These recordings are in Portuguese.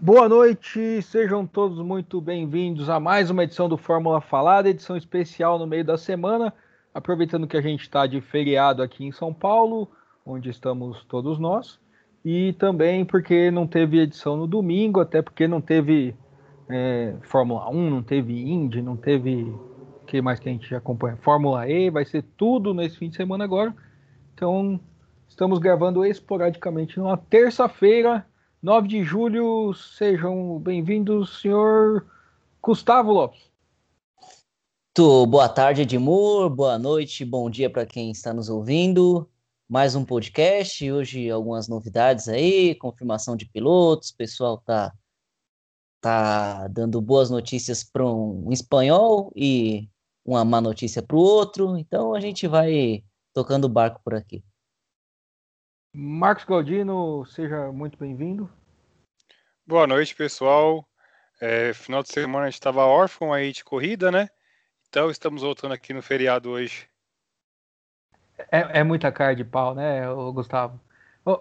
Boa noite, sejam todos muito bem-vindos a mais uma edição do Fórmula Falada, edição especial no meio da semana, aproveitando que a gente está de feriado aqui em São Paulo, onde estamos todos nós, e também porque não teve edição no domingo, até porque não teve é, Fórmula 1, não teve Indy, não teve. O que mais que a gente acompanha? Fórmula E, vai ser tudo nesse fim de semana agora. Então, estamos gravando esporadicamente numa terça-feira 9 de julho, sejam bem-vindos, senhor Gustavo Lopes. Boa tarde, Edmur, boa noite, bom dia para quem está nos ouvindo. Mais um podcast, hoje algumas novidades aí, confirmação de pilotos, o pessoal tá, tá dando boas notícias para um espanhol e uma má notícia para o outro, então a gente vai tocando o barco por aqui. Marcos Galdino, seja muito bem-vindo. Boa noite, pessoal. É, final de semana a gente estava órfão aí de corrida, né? Então estamos voltando aqui no feriado hoje. É, é muita cara de pau, né, Gustavo?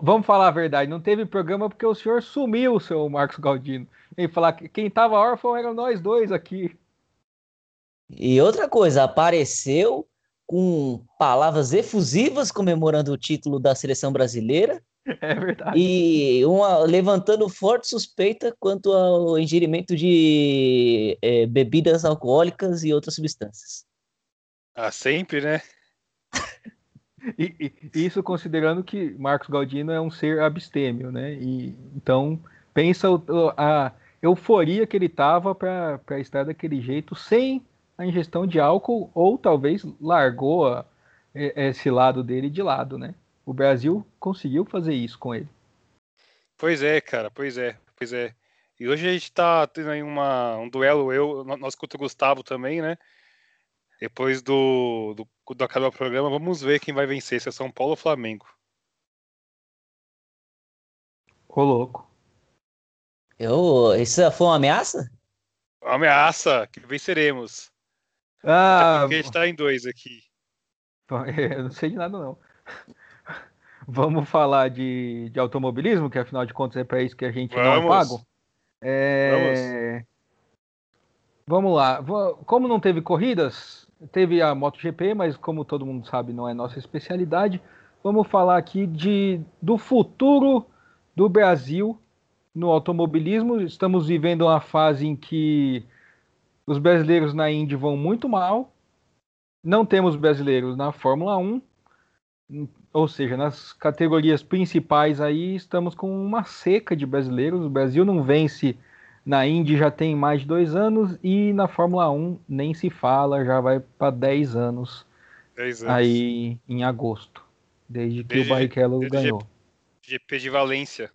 Vamos falar a verdade, não teve programa porque o senhor sumiu, seu Marcos Galdino. E falar que quem estava órfão eram nós dois aqui. E outra coisa, apareceu com palavras efusivas comemorando o título da seleção brasileira. É verdade. E uma, levantando forte suspeita quanto ao ingerimento de é, bebidas alcoólicas e outras substâncias. Ah, sempre, né? e, e, isso considerando que Marcos Galdino é um ser abstêmio, né? E, então, pensa a euforia que ele tava para estar daquele jeito sem a ingestão de álcool, ou talvez largou a, esse lado dele de lado, né? O Brasil conseguiu fazer isso com ele. Pois é, cara, pois é, pois é. E hoje a gente tá tendo aí uma, um duelo, eu, nós contra o Gustavo também, né? Depois do, do, do acabar o programa, vamos ver quem vai vencer, se é São Paulo ou Flamengo. Ô, louco. Eu, isso foi uma ameaça? Uma ameaça, que venceremos. Ah, porque a gente tá em dois aqui. Eu não sei de nada, não. Vamos falar de, de automobilismo, que afinal de contas é para isso que a gente Vamos. não é pago. É... Vamos. Vamos lá. Como não teve corridas, teve a MotoGP, mas como todo mundo sabe, não é nossa especialidade. Vamos falar aqui de, do futuro do Brasil no automobilismo. Estamos vivendo uma fase em que os brasileiros na Indy vão muito mal. Não temos brasileiros na Fórmula 1. Ou seja, nas categorias principais aí estamos com uma seca de brasileiros. O Brasil não vence na Indy já tem mais de dois anos e na Fórmula 1 nem se fala, já vai para 10 anos, 10 anos aí em agosto, desde que desde, o Barrichello ganhou. GP de Valência.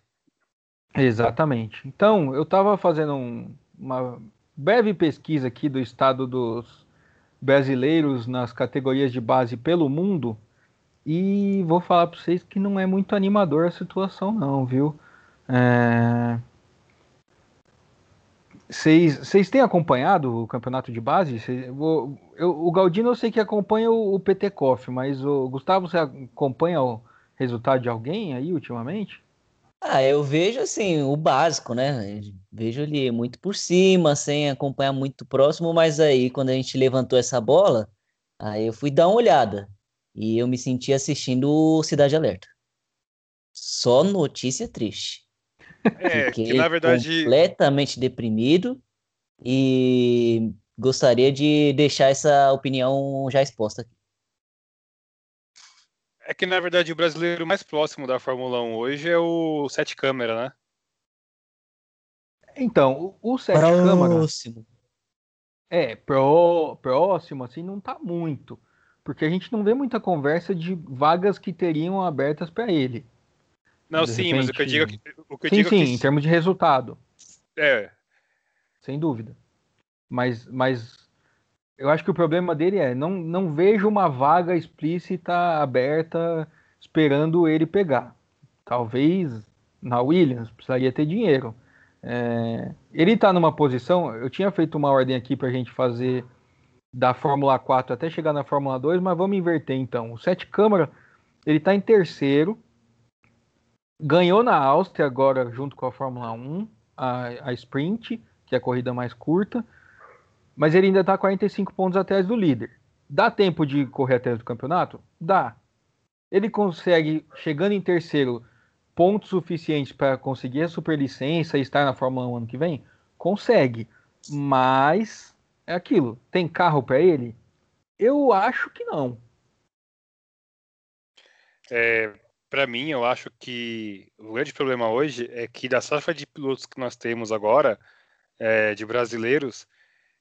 Exatamente. Então, eu estava fazendo um, uma breve pesquisa aqui do estado dos brasileiros nas categorias de base pelo mundo e vou falar para vocês que não é muito animador a situação não, viu? É... Vocês têm acompanhado o campeonato de base? Cês, o, eu, o Galdino eu sei que acompanha o, o PT Coff, mas o Gustavo, você acompanha o resultado de alguém aí ultimamente? Ah, eu vejo assim, o básico, né? Vejo ele muito por cima, sem acompanhar muito próximo, mas aí quando a gente levantou essa bola, aí eu fui dar uma olhada e eu me senti assistindo Cidade Alerta. Só notícia triste. É, Fiquei que na verdade completamente deprimido e gostaria de deixar essa opinião já exposta aqui. É que, na verdade, o brasileiro mais próximo da Fórmula 1 hoje é o Sete Câmara, né? Então, o, o Sete Câmara... Próximo. É, pro, próximo, assim, não tá muito. Porque a gente não vê muita conversa de vagas que teriam abertas para ele. Não, de sim, repente... mas o que eu digo, é o que eu sim, digo sim, é que... em termos de resultado. É. Sem dúvida. Mas, mas eu acho que o problema dele é não, não vejo uma vaga explícita aberta esperando ele pegar. Talvez na Williams precisaria ter dinheiro. É, ele está numa posição. Eu tinha feito uma ordem aqui para a gente fazer da Fórmula 4 até chegar na Fórmula 2, mas vamos inverter então. O Sete Câmara ele está em terceiro, ganhou na Áustria agora junto com a Fórmula 1, a, a sprint, que é a corrida mais curta, mas ele ainda está 45 pontos atrás do líder. Dá tempo de correr atrás do campeonato? Dá. Ele consegue, chegando em terceiro, pontos suficientes para conseguir a superlicença e estar na Fórmula 1 ano que vem? Consegue. Mas é aquilo. Tem carro para ele? Eu acho que não. É, para mim, eu acho que o grande problema hoje é que da safra de pilotos que nós temos agora, é, de brasileiros,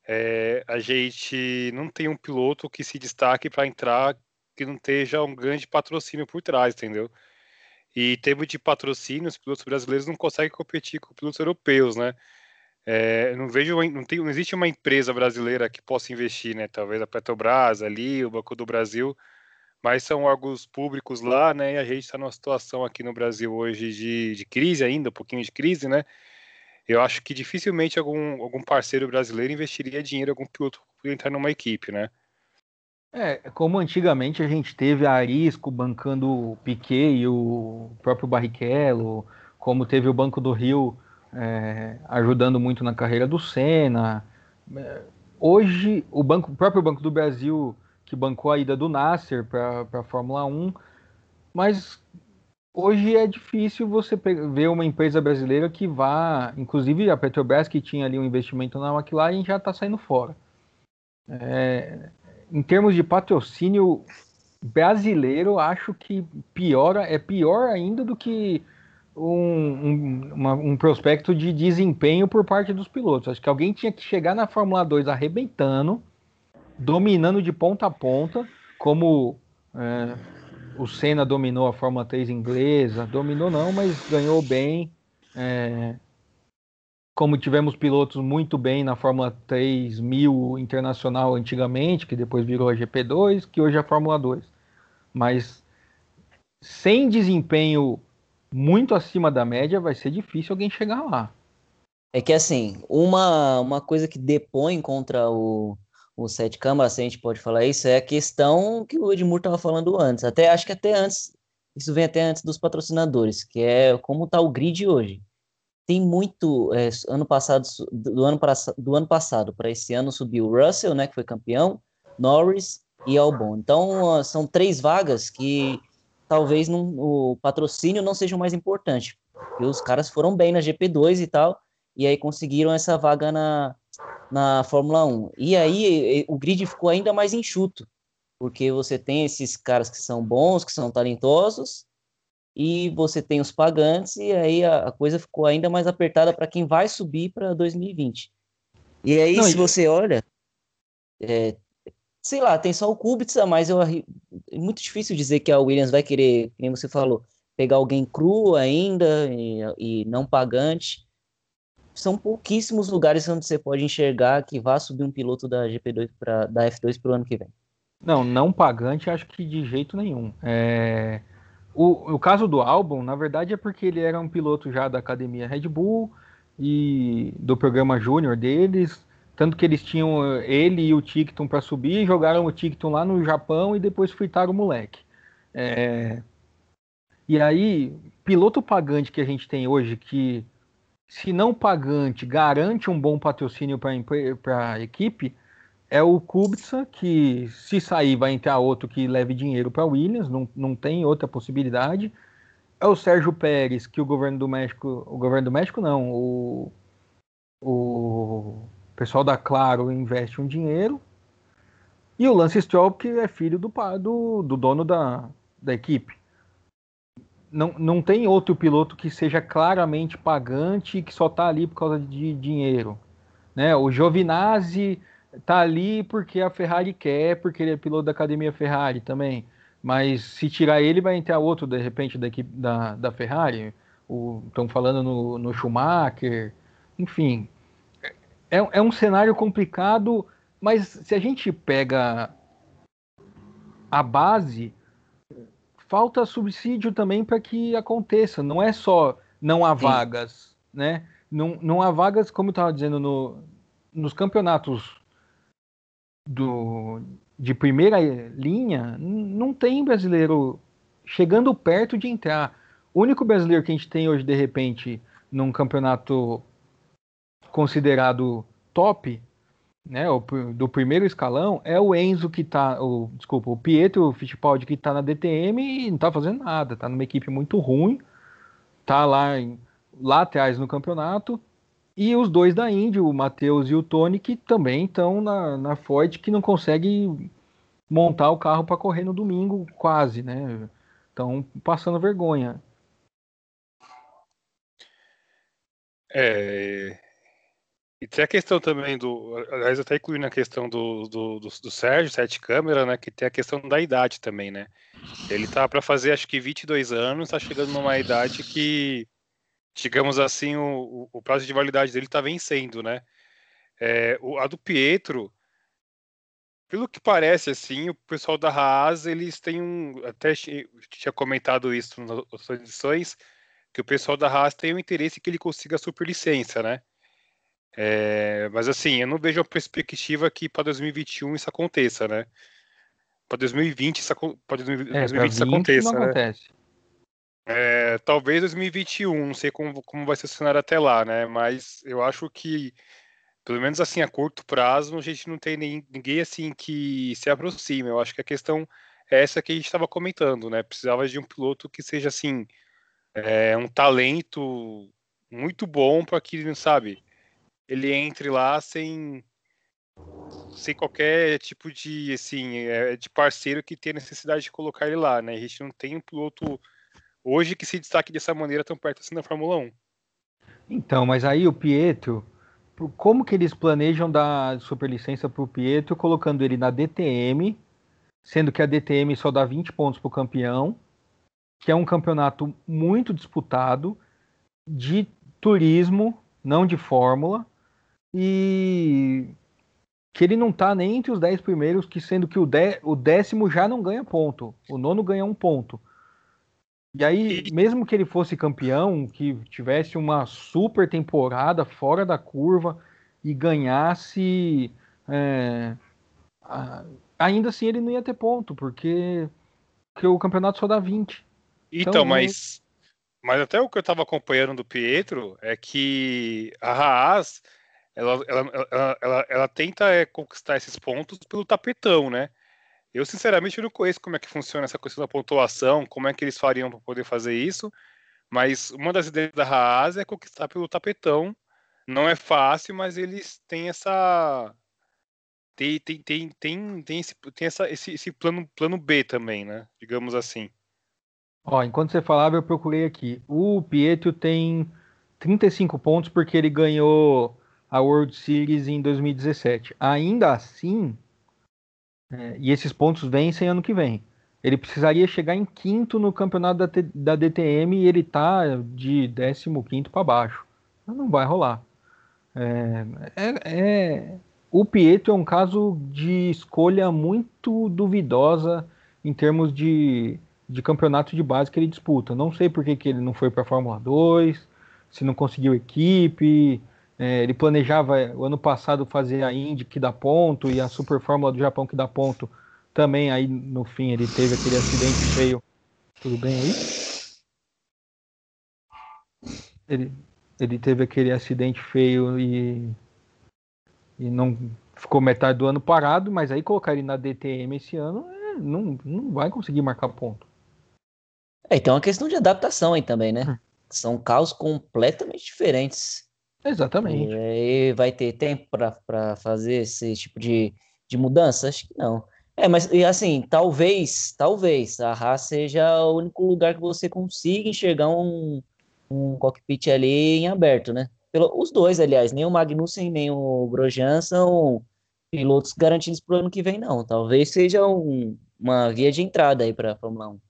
é, a gente não tem um piloto que se destaque para entrar que não esteja um grande patrocínio por trás, entendeu? E em termos de patrocínio, os pilotos brasileiros não conseguem competir com pilotos europeus, né? É, não vejo, não, tem, não existe uma empresa brasileira que possa investir, né? Talvez a Petrobras ali, o Banco do Brasil, mas são órgãos públicos lá, né? E a gente está numa situação aqui no Brasil hoje de, de crise ainda, um pouquinho de crise, né? Eu acho que dificilmente algum, algum parceiro brasileiro investiria dinheiro em algum piloto para entrar numa equipe, né? É, como antigamente a gente teve a Arisco bancando o Piquet e o próprio Barrichello, como teve o Banco do Rio é, ajudando muito na carreira do Senna. É, hoje, o, banco, o próprio Banco do Brasil, que bancou a ida do Nasser para a Fórmula 1, mas hoje é difícil você ver uma empresa brasileira que vá, inclusive a Petrobras, que tinha ali um investimento na McLaren, já está saindo fora. É, em termos de patrocínio brasileiro, acho que piora, é pior ainda do que um, um, uma, um, prospecto de desempenho por parte dos pilotos. Acho que alguém tinha que chegar na Fórmula 2 arrebentando, dominando de ponta a ponta, como é, o Senna dominou a Fórmula 3 inglesa, dominou não, mas ganhou bem. É, como tivemos pilotos muito bem na Fórmula 3000 internacional antigamente, que depois virou a GP2, que hoje é a Fórmula 2. Mas sem desempenho muito acima da média, vai ser difícil alguém chegar lá. É que assim, uma, uma coisa que depõe contra o, o Sete Câmara, se a gente pode falar isso, é a questão que o Edmur estava falando antes. Até acho que até antes, isso vem até antes dos patrocinadores, que é como está o grid hoje. Tem muito, é, ano passado, do ano, do ano passado para esse ano subiu Russell, né, que foi campeão, Norris e Albon. Então, são três vagas que talvez não, o patrocínio não seja o mais importante. Porque os caras foram bem na GP2 e tal, e aí conseguiram essa vaga na, na Fórmula 1. E aí o grid ficou ainda mais enxuto, porque você tem esses caras que são bons, que são talentosos, e você tem os pagantes, e aí a, a coisa ficou ainda mais apertada para quem vai subir para 2020. E aí, Não, se você olha, é, sei lá, tem só o Kubica, mas eu, é muito difícil dizer que a Williams vai querer, como você falou, pegar alguém cru ainda e, e, não pagante. São pouquíssimos lugares onde você pode enxergar que vá subir um piloto da GP2 para da F2 para o ano que vem. Não, não pagante, acho que de jeito nenhum. É... O, o caso do álbum, na verdade, é porque ele era um piloto já da academia Red Bull e do programa júnior deles tanto que eles tinham ele e o Ticton para subir, jogaram o Ticton lá no Japão e depois fritaram o moleque. É... E aí, piloto pagante que a gente tem hoje, que se não pagante, garante um bom patrocínio para a equipe, é o Kubica, que se sair vai entrar outro que leve dinheiro para Williams, não, não tem outra possibilidade. É o Sérgio Pérez, que o governo do México, o governo do México não, o, o pessoal da Claro investe um dinheiro. E o Lance Stroll, que é filho do, do, do dono da, da equipe. Não, não tem outro piloto que seja claramente pagante e que só está ali por causa de dinheiro. Né? O Giovinazzi está ali porque a Ferrari quer, porque ele é piloto da academia Ferrari também. Mas se tirar ele, vai entrar outro, de repente, da equipe da, da Ferrari. Estão falando no, no Schumacher. Enfim, é, é um cenário complicado, mas se a gente pega a base, falta subsídio também para que aconteça. Não é só não há Sim. vagas, né? Não, não há vagas, como eu estava dizendo, no, nos campeonatos do, de primeira linha, não tem brasileiro chegando perto de entrar. O único brasileiro que a gente tem hoje, de repente, num campeonato considerado top, né, o, do primeiro escalão, é o Enzo que tá, o, desculpa, o Pietro Fittipaldi que tá na DTM e não tá fazendo nada, tá numa equipe muito ruim, tá lá, em, no campeonato, e os dois da Indy, o Matheus e o Tony, que também estão na, na Ford, que não consegue montar o carro para correr no domingo, quase, né? Estão passando vergonha. É, e tem a questão também do. Aliás, até incluindo a questão do, do, do, do Sérgio, sete câmera, né? Que tem a questão da idade também, né? Ele tá para fazer acho que 22 anos, tá chegando numa idade que, digamos assim, o, o prazo de validade dele tá vencendo, né? É, a do Pietro, pelo que parece, assim, o pessoal da Haas, eles têm um. Até tinha comentado isso nas outras edições que o pessoal da Haas tem o interesse que ele consiga a superlicença, né? É, mas assim, eu não vejo a perspectiva que para 2021 isso aconteça, né? Para 2020 isso, pra 2020 é, isso aconteça, não né? Acontece. É, talvez 2021, não sei como, como vai ser o cenário até lá, né? Mas eu acho que, pelo menos assim, a curto prazo, a gente não tem nem, ninguém assim que se aproxime. Eu acho que a questão é essa que a gente estava comentando, né? Precisava de um piloto que seja assim é um talento muito bom para que, sabe, ele entre lá sem sem qualquer tipo de assim é, de parceiro que tenha necessidade de colocar ele lá, né? A gente não tem um piloto hoje que se destaque dessa maneira tão perto assim na Fórmula 1. Então, mas aí o Pietro, como que eles planejam dar superlicença para o Pietro colocando ele na DTM, sendo que a DTM só dá 20 pontos para o campeão que é um campeonato muito disputado de turismo, não de fórmula, e que ele não está nem entre os 10 primeiros, que sendo que o, de, o décimo já não ganha ponto, o nono ganha um ponto. E aí, mesmo que ele fosse campeão, que tivesse uma super temporada fora da curva e ganhasse, é, ainda assim ele não ia ter ponto, porque, porque o campeonato só dá 20. Então, então mas, mas até o que eu estava acompanhando do Pietro é que a Haas ela, ela, ela, ela, ela tenta é, conquistar esses pontos pelo tapetão, né? Eu, sinceramente, não conheço como é que funciona essa questão da pontuação, como é que eles fariam para poder fazer isso, mas uma das ideias da Haas é conquistar pelo tapetão. Não é fácil, mas eles têm essa. Tem, tem, tem, tem, tem, esse, tem essa, esse, esse plano, plano B também, né? Digamos assim. Ó, enquanto você falava, eu procurei aqui. O Pietro tem 35 pontos porque ele ganhou a World Series em 2017. Ainda assim, é, e esses pontos vencem ano que vem. Ele precisaria chegar em quinto no campeonato da, da DTM e ele tá de 15 para baixo. Não vai rolar. É, é, é, o Pietro é um caso de escolha muito duvidosa em termos de de campeonato de base que ele disputa. Não sei por que, que ele não foi para a Fórmula 2, se não conseguiu equipe. É, ele planejava o ano passado fazer a Indy que dá ponto e a Super Fórmula do Japão que dá ponto. Também aí no fim ele teve aquele acidente feio. Tudo bem aí? Ele, ele teve aquele acidente feio e, e não ficou metade do ano parado, mas aí colocar ele na DTM esse ano é, não, não vai conseguir marcar ponto. É, então é uma questão de adaptação aí também, né? Hum. São carros completamente diferentes. Exatamente. E vai ter tempo para fazer esse tipo de, de mudança? Acho que não. É, mas assim, talvez, talvez a Haas seja o único lugar que você consiga enxergar um, um cockpit ali em aberto, né? Pelo, os dois, aliás, nem o Magnussen nem o Grosjean são pilotos garantidos para o ano que vem, não. Talvez seja um, uma via de entrada aí para a Fórmula 1.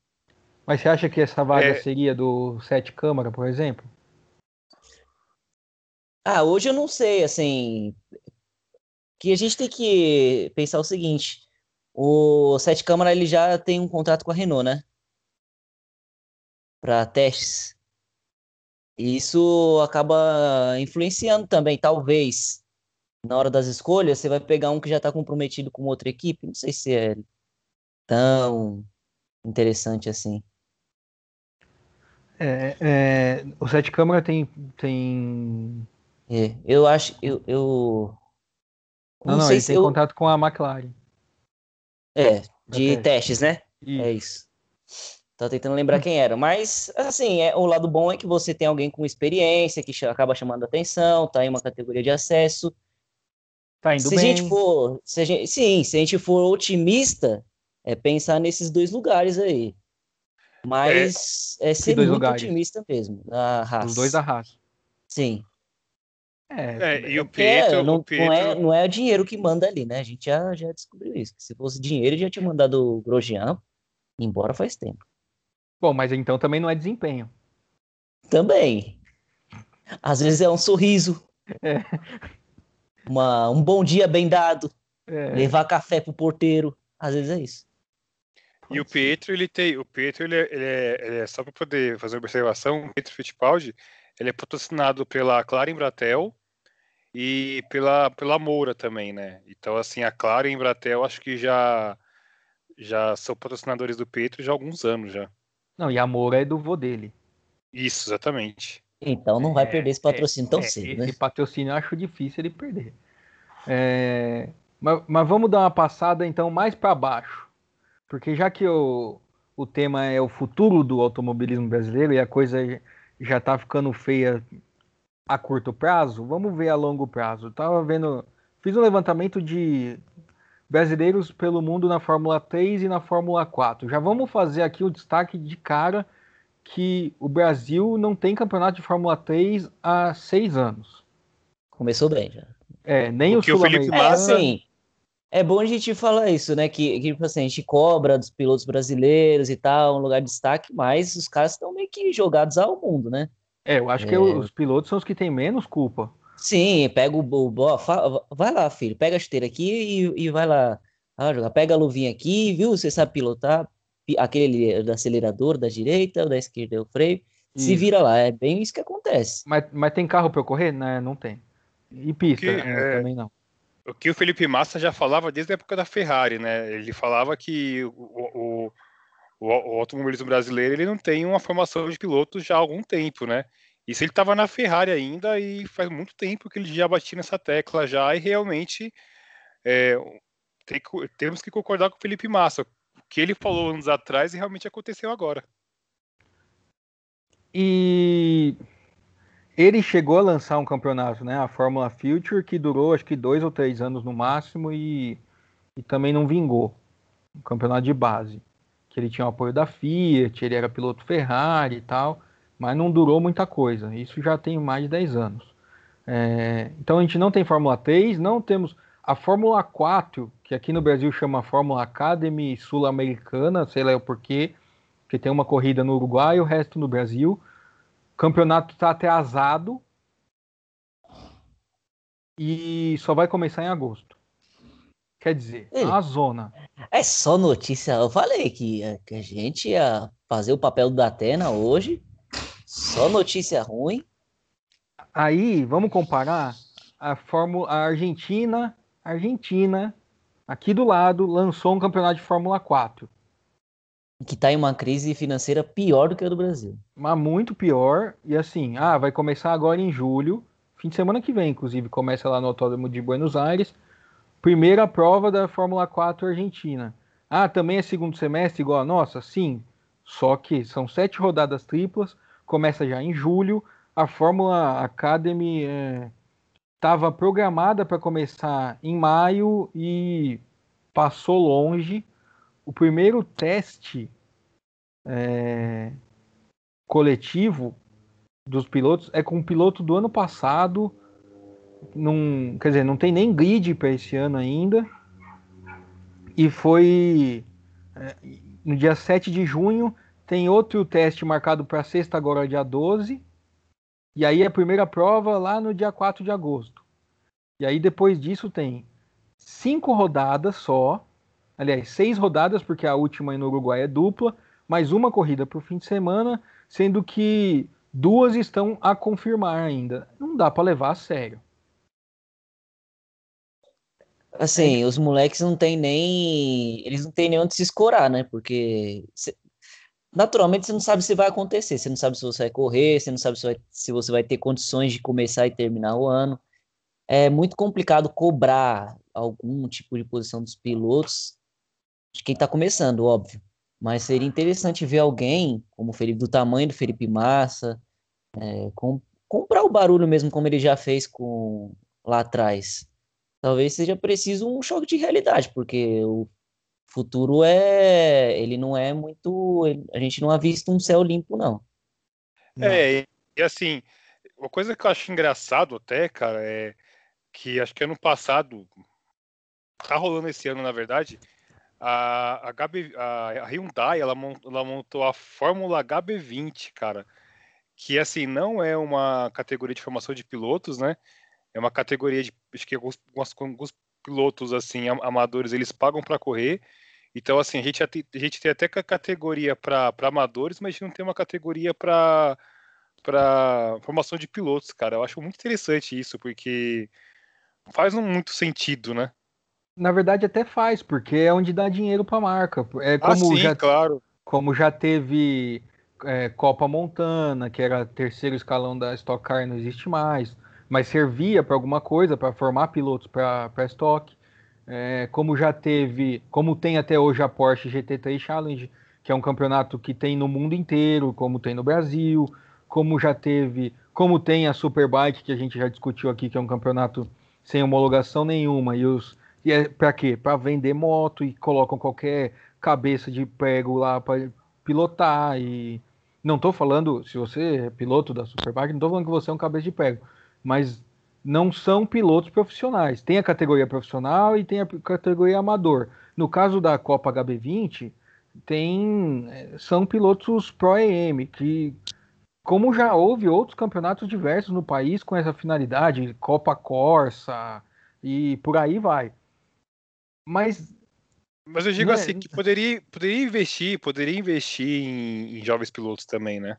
Mas você acha que essa vaga é... seria do Sete Câmara, por exemplo? Ah, hoje eu não sei, assim. Que a gente tem que pensar o seguinte: o Sete Câmara ele já tem um contrato com a Renault, né? Para testes. Isso acaba influenciando também, talvez. Na hora das escolhas, você vai pegar um que já está comprometido com outra equipe. Não sei se é tão interessante assim. É, é, o Sete Câmara tem, tem É, eu acho, eu, eu... Não, não, não ele tem eu... contato com a McLaren. É, de testes, né? Isso. É isso. Tá tentando lembrar quem era. Mas, assim, é, o lado bom é que você tem alguém com experiência, que acaba chamando atenção, tá em uma categoria de acesso. Tá indo se bem. A gente for, se a gente, sim, se a gente for otimista, é pensar nesses dois lugares aí. Mas é, é ser muito lugares? otimista mesmo. A raça. Os dois da raça. Sim. É, é, e o Pietro, é, não, o Pietro... Não, é, não é o dinheiro que manda ali, né? A gente já, já descobriu isso. Se fosse dinheiro, já tinha mandado o Grosjean embora faz tempo. Bom, mas então também não é desempenho. Também. Às vezes é um sorriso. É. Uma, um bom dia bem dado. É. Levar café pro porteiro. Às vezes é isso. E o Pietro, ele tem. O Pietro, ele, é, ele, é, ele é só para poder fazer uma observação, o Pietro Fittipaldi, ele é patrocinado pela Clara Embratel e pela, pela Moura também, né? Então, assim, a Clara e a Embratel acho que já, já são patrocinadores do Pietro já há alguns anos já. Não, e a Moura é do vô dele. Isso, exatamente. Então não vai perder esse é, patrocínio é, tão é, cedo, né? Esse patrocínio eu acho difícil ele perder. É, mas, mas, vamos dar uma passada então mais para baixo. Porque já que o, o tema é o futuro do automobilismo brasileiro e a coisa já está ficando feia a curto prazo, vamos ver a longo prazo. Eu tava vendo, fiz um levantamento de brasileiros pelo mundo na Fórmula 3 e na Fórmula 4. Já vamos fazer aqui o destaque de cara que o Brasil não tem campeonato de Fórmula 3 há seis anos. Começou bem já. É, nem Porque o Sul-Americano. É assim, é bom a gente falar isso, né? Que, que tipo assim, a gente cobra dos pilotos brasileiros e tal, um lugar de destaque, mas os caras estão meio que jogados ao mundo, né? É, eu acho é... que os pilotos são os que têm menos culpa. Sim, pega o. o vai lá, filho, pega a esteira aqui e, e vai lá. Ah, pega a luvinha aqui, viu? Você sabe pilotar. Aquele do acelerador da direita, da esquerda é o freio. Isso. Se vira lá, é bem isso que acontece. Mas, mas tem carro para eu correr? Né? Não tem. E pista? Que, é... Também não. O que o Felipe Massa já falava desde a época da Ferrari, né? Ele falava que o, o, o, o automobilismo brasileiro ele não tem uma formação de pilotos já há algum tempo, né? Isso ele estava na Ferrari ainda e faz muito tempo que ele já batia nessa tecla já e realmente é, tem, temos que concordar com o Felipe Massa. O que ele falou anos atrás realmente aconteceu agora. E ele chegou a lançar um campeonato, né? A Fórmula Future, que durou acho que dois ou três anos no máximo e, e também não vingou. Um campeonato de base. Que ele tinha o apoio da Fiat, ele era piloto Ferrari e tal, mas não durou muita coisa. Isso já tem mais de 10 anos. É, então a gente não tem Fórmula 3, não temos a Fórmula 4, que aqui no Brasil chama Fórmula Academy Sul-Americana, sei lá o porquê, que tem uma corrida no Uruguai e o resto no Brasil campeonato está atrasado e só vai começar em agosto. Quer dizer, Ei, a zona. É só notícia. Eu falei que, que a gente ia fazer o papel da Atena hoje. Só notícia ruim. Aí, vamos comparar a Fórmula a Argentina, Argentina, aqui do lado, lançou um campeonato de Fórmula 4 que está em uma crise financeira pior do que a do Brasil. Mas muito pior. E assim, ah, vai começar agora em julho, fim de semana que vem, inclusive, começa lá no Autódromo de Buenos Aires. Primeira prova da Fórmula 4 Argentina. Ah, também é segundo semestre igual a nossa? Sim. Só que são sete rodadas triplas, começa já em julho. A Fórmula Academy estava é, programada para começar em maio e passou longe o primeiro teste é, coletivo dos pilotos é com o piloto do ano passado. Num, quer dizer, não tem nem grid para esse ano ainda. E foi é, no dia 7 de junho. Tem outro teste marcado para sexta, agora dia 12. E aí a primeira prova lá no dia 4 de agosto. E aí depois disso tem cinco rodadas só aliás, seis rodadas, porque a última no Uruguai é dupla, mais uma corrida para o fim de semana, sendo que duas estão a confirmar ainda. Não dá para levar a sério. Assim, é. os moleques não tem nem. Eles não têm nem onde se escorar, né? Porque naturalmente você não sabe se vai acontecer, você não sabe se você vai correr, você não sabe se, vai, se você vai ter condições de começar e terminar o ano. É muito complicado cobrar algum tipo de posição dos pilotos de quem está começando, óbvio. Mas seria interessante ver alguém, como o Felipe, do tamanho do Felipe Massa, é, com, comprar o barulho mesmo, como ele já fez com lá atrás. Talvez seja preciso um choque de realidade, porque o futuro é. Ele não é muito. A gente não ha visto um céu limpo, não. É, e assim, uma coisa que eu acho engraçado até, cara, é que acho que ano passado, tá rolando esse ano, na verdade, a, a, HB, a Hyundai ela, ela montou a Fórmula HB20, cara, que assim não é uma categoria de formação de pilotos, né? É uma categoria de acho que alguns, alguns pilotos assim amadores eles pagam para correr. Então assim a gente, a gente tem até categoria para amadores, mas a gente não tem uma categoria para para formação de pilotos, cara. Eu acho muito interessante isso porque faz muito sentido, né? Na verdade, até faz, porque é onde dá dinheiro para a marca. É ah, como ah, sim, já, claro. Como já teve é, Copa Montana, que era terceiro escalão da Stock Car, não existe mais, mas servia para alguma coisa, para formar pilotos para Stock. É, como já teve, como tem até hoje a Porsche GT3 Challenge, que é um campeonato que tem no mundo inteiro, como tem no Brasil, como já teve, como tem a Superbike, que a gente já discutiu aqui, que é um campeonato sem homologação nenhuma, e os e é para quê? Para vender moto e colocam qualquer cabeça de prego lá para pilotar e não estou falando se você é piloto da Superbike, não estou falando que você é um cabeça de prego, mas não são pilotos profissionais. Tem a categoria profissional e tem a categoria amador. No caso da Copa HB20, tem são pilotos Pro EM que como já houve outros campeonatos diversos no país com essa finalidade, Copa Corsa e por aí vai. Mas. Mas eu digo é... assim, que poderia, poderia investir, poderia investir em, em jovens pilotos também, né?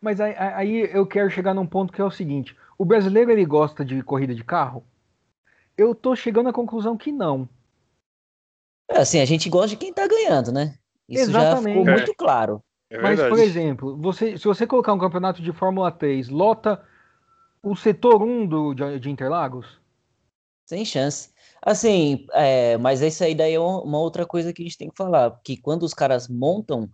Mas aí, aí, eu quero chegar num ponto que é o seguinte: o brasileiro ele gosta de corrida de carro? Eu tô chegando à conclusão que não. É assim, a gente gosta de quem tá ganhando, né? Isso Exatamente. já ficou muito é. claro. É Mas, por exemplo, você, se você colocar um campeonato de Fórmula 3, lota o setor 1 do, de, de Interlagos? Sem chance. Assim, é, mas isso aí daí é uma outra coisa que a gente tem que falar, que quando os caras montam,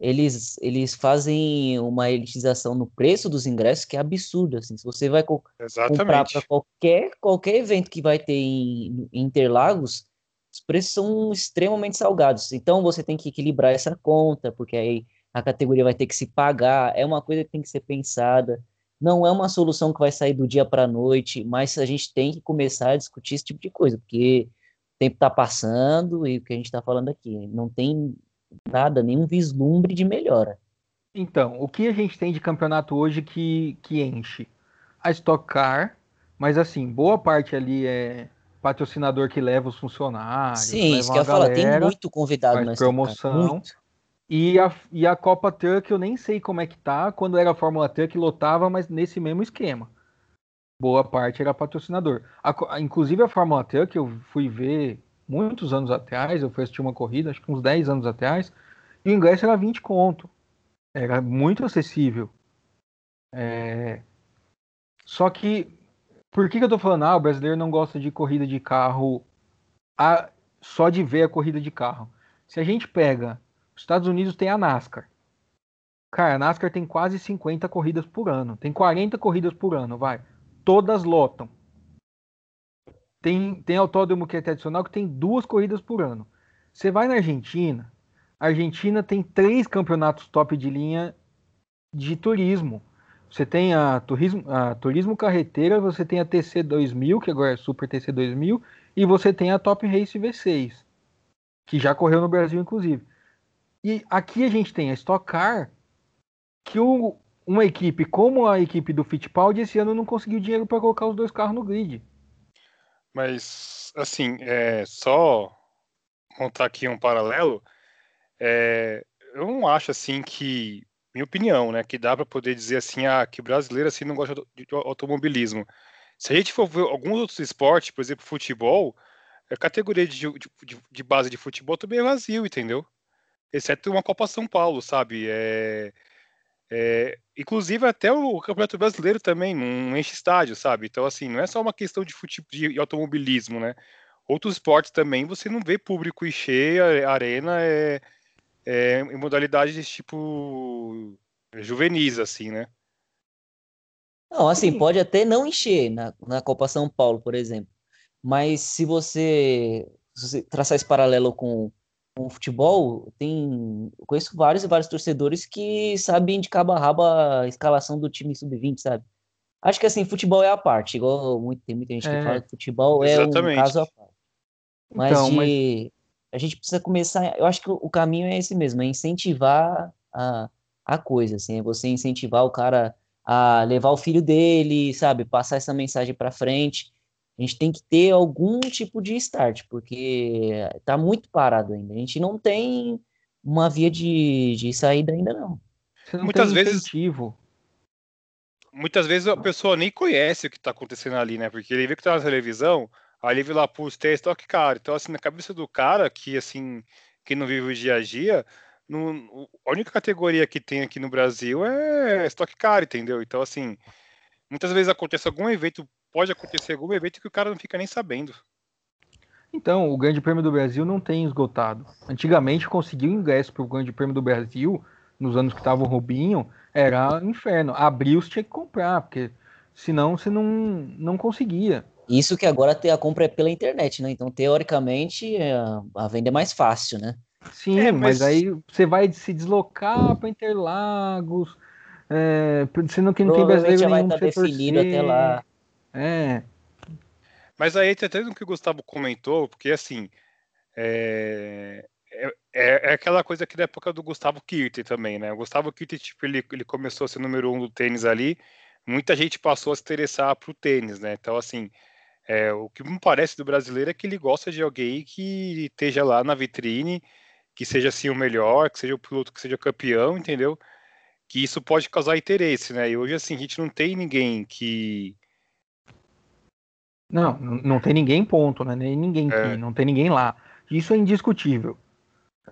eles, eles fazem uma elitização no preço dos ingressos que é absurdo, assim, se você vai co Exatamente. comprar para qualquer, qualquer evento que vai ter em, em Interlagos, os preços são extremamente salgados, então você tem que equilibrar essa conta, porque aí a categoria vai ter que se pagar, é uma coisa que tem que ser pensada, não é uma solução que vai sair do dia para a noite, mas a gente tem que começar a discutir esse tipo de coisa, porque o tempo está passando e o que a gente está falando aqui não tem nada, nenhum vislumbre de melhora. Então, o que a gente tem de campeonato hoje que, que enche? A Stock Car, mas assim, boa parte ali é patrocinador que leva os funcionários. Sim, isso que eu falar, tem muito convidado na promoção. E a, e a Copa Truck eu nem sei como é que tá. Quando era a Fórmula Truck lotava, mas nesse mesmo esquema. Boa parte era patrocinador. A, inclusive a Fórmula Truck eu fui ver muitos anos atrás, eu fui assistir uma corrida, acho que uns 10 anos atrás, e o ingresso era 20 conto. Era muito acessível. É... Só que, por que, que eu tô falando? Ah, o brasileiro não gosta de corrida de carro a... só de ver a corrida de carro. Se a gente pega os Estados Unidos tem a NASCAR. Cara, a NASCAR tem quase 50 corridas por ano. Tem 40 corridas por ano, vai. Todas lotam. Tem, tem autódromo que é tradicional que tem duas corridas por ano. Você vai na Argentina, a Argentina tem três campeonatos top de linha de turismo. Você tem a turismo, a turismo carreteira, você tem a TC 2000, que agora é Super TC 2000, e você tem a Top Race V6, que já correu no Brasil, inclusive. E aqui a gente tem a Stock Car, que o, uma equipe como a equipe do Fittipaldi esse ano não conseguiu dinheiro para colocar os dois carros no grid. Mas, assim, é, só montar aqui um paralelo, é, eu não acho assim que, minha opinião, né, que dá para poder dizer assim, ah, que brasileiro assim não gosta de automobilismo. Se a gente for ver alguns outros esportes, por exemplo, futebol, a categoria de, de, de base de futebol também é vazio, entendeu? exceto uma Copa São Paulo, sabe? É, é, inclusive até o Campeonato Brasileiro também não enche estádio, sabe? Então, assim, não é só uma questão de, fute... de automobilismo, né? Outros esportes também você não vê público encher a arena é, é, em modalidades tipo juvenis, assim, né? Não, assim, pode até não encher na, na Copa São Paulo, por exemplo. Mas se você, se você traçar esse paralelo com o futebol, tem. Eu conheço vários e vários torcedores que sabem de cabo a rabo a escalação do time sub-20, sabe? Acho que assim, futebol é a parte, igual muito, tem muita gente que é, fala que futebol exatamente. é um caso a parte. Mas, então, de, mas a gente precisa começar. Eu acho que o caminho é esse mesmo, é incentivar a, a coisa, assim, é você incentivar o cara a levar o filho dele, sabe, passar essa mensagem para frente a gente tem que ter algum tipo de start, porque está muito parado ainda. A gente não tem uma via de, de saída ainda não. não muitas vezes muitas vezes a pessoa nem conhece o que está acontecendo ali, né? Porque ele vê que está na televisão, aí ele vê lá por Stock Car. Então, assim, na cabeça do cara que, assim, que não vive o dia a dia, no, a única categoria que tem aqui no Brasil é Stock Car, entendeu? Então, assim, muitas vezes acontece algum evento pode acontecer algum evento que o cara não fica nem sabendo. Então, o Grande Prêmio do Brasil não tem esgotado. Antigamente, conseguir o ingresso para o Grande Prêmio do Brasil, nos anos que estava o Rubinho, era inferno. Abril você tinha que comprar, porque senão você não, não conseguia. Isso que agora a compra é pela internet, né? Então, teoricamente, é, a venda é mais fácil, né? Sim, é, mas... mas... aí você vai se deslocar para Interlagos, é, sendo que não tem brasileiro já vai estar tá definido torcer. até lá. É. Mas aí até no que o Gustavo comentou, porque assim. É, é, é, é aquela coisa que da época do Gustavo Kirten também, né? O Gustavo Kirten, tipo, ele, ele começou a ser número um do tênis ali, muita gente passou a se interessar pro tênis, né? Então, assim, é, o que me parece do brasileiro é que ele gosta de alguém que esteja lá na vitrine, que seja assim o melhor, que seja o piloto que seja campeão, entendeu? Que isso pode causar interesse, né? E hoje, assim, a gente não tem ninguém que não, não tem ninguém ponto, né? Nem ninguém é. aqui, não tem ninguém lá. Isso é indiscutível.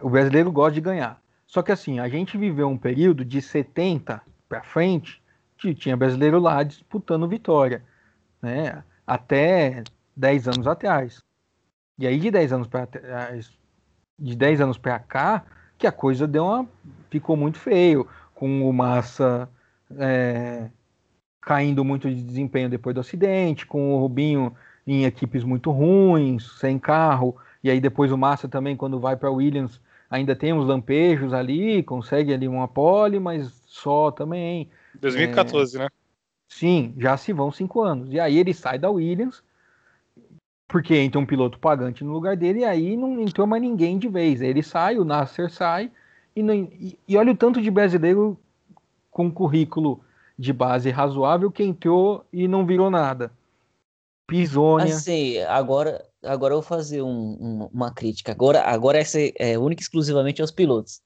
O brasileiro gosta de ganhar. Só que assim, a gente viveu um período de 70 para frente que tinha brasileiro lá disputando vitória, né? Até 10 anos atrás. E aí de 10 anos para de 10 anos para cá, que a coisa deu uma ficou muito feio, com o Massa é, caindo muito de desempenho depois do acidente, com o Rubinho em equipes muito ruins, sem carro, e aí depois o Massa também, quando vai para Williams, ainda tem uns lampejos ali, consegue ali uma pole, mas só também. 2014, é... né? Sim, já se vão cinco anos. E aí ele sai da Williams, porque entra um piloto pagante no lugar dele, e aí não entrou mais ninguém de vez. Aí ele sai, o Nasser sai, e, não... e, e olha o tanto de brasileiro com currículo de base razoável que entrou e não virou nada. Pisônia. Assim, agora, agora eu vou fazer um, um, uma crítica. Agora, agora essa é única e exclusivamente aos pilotos.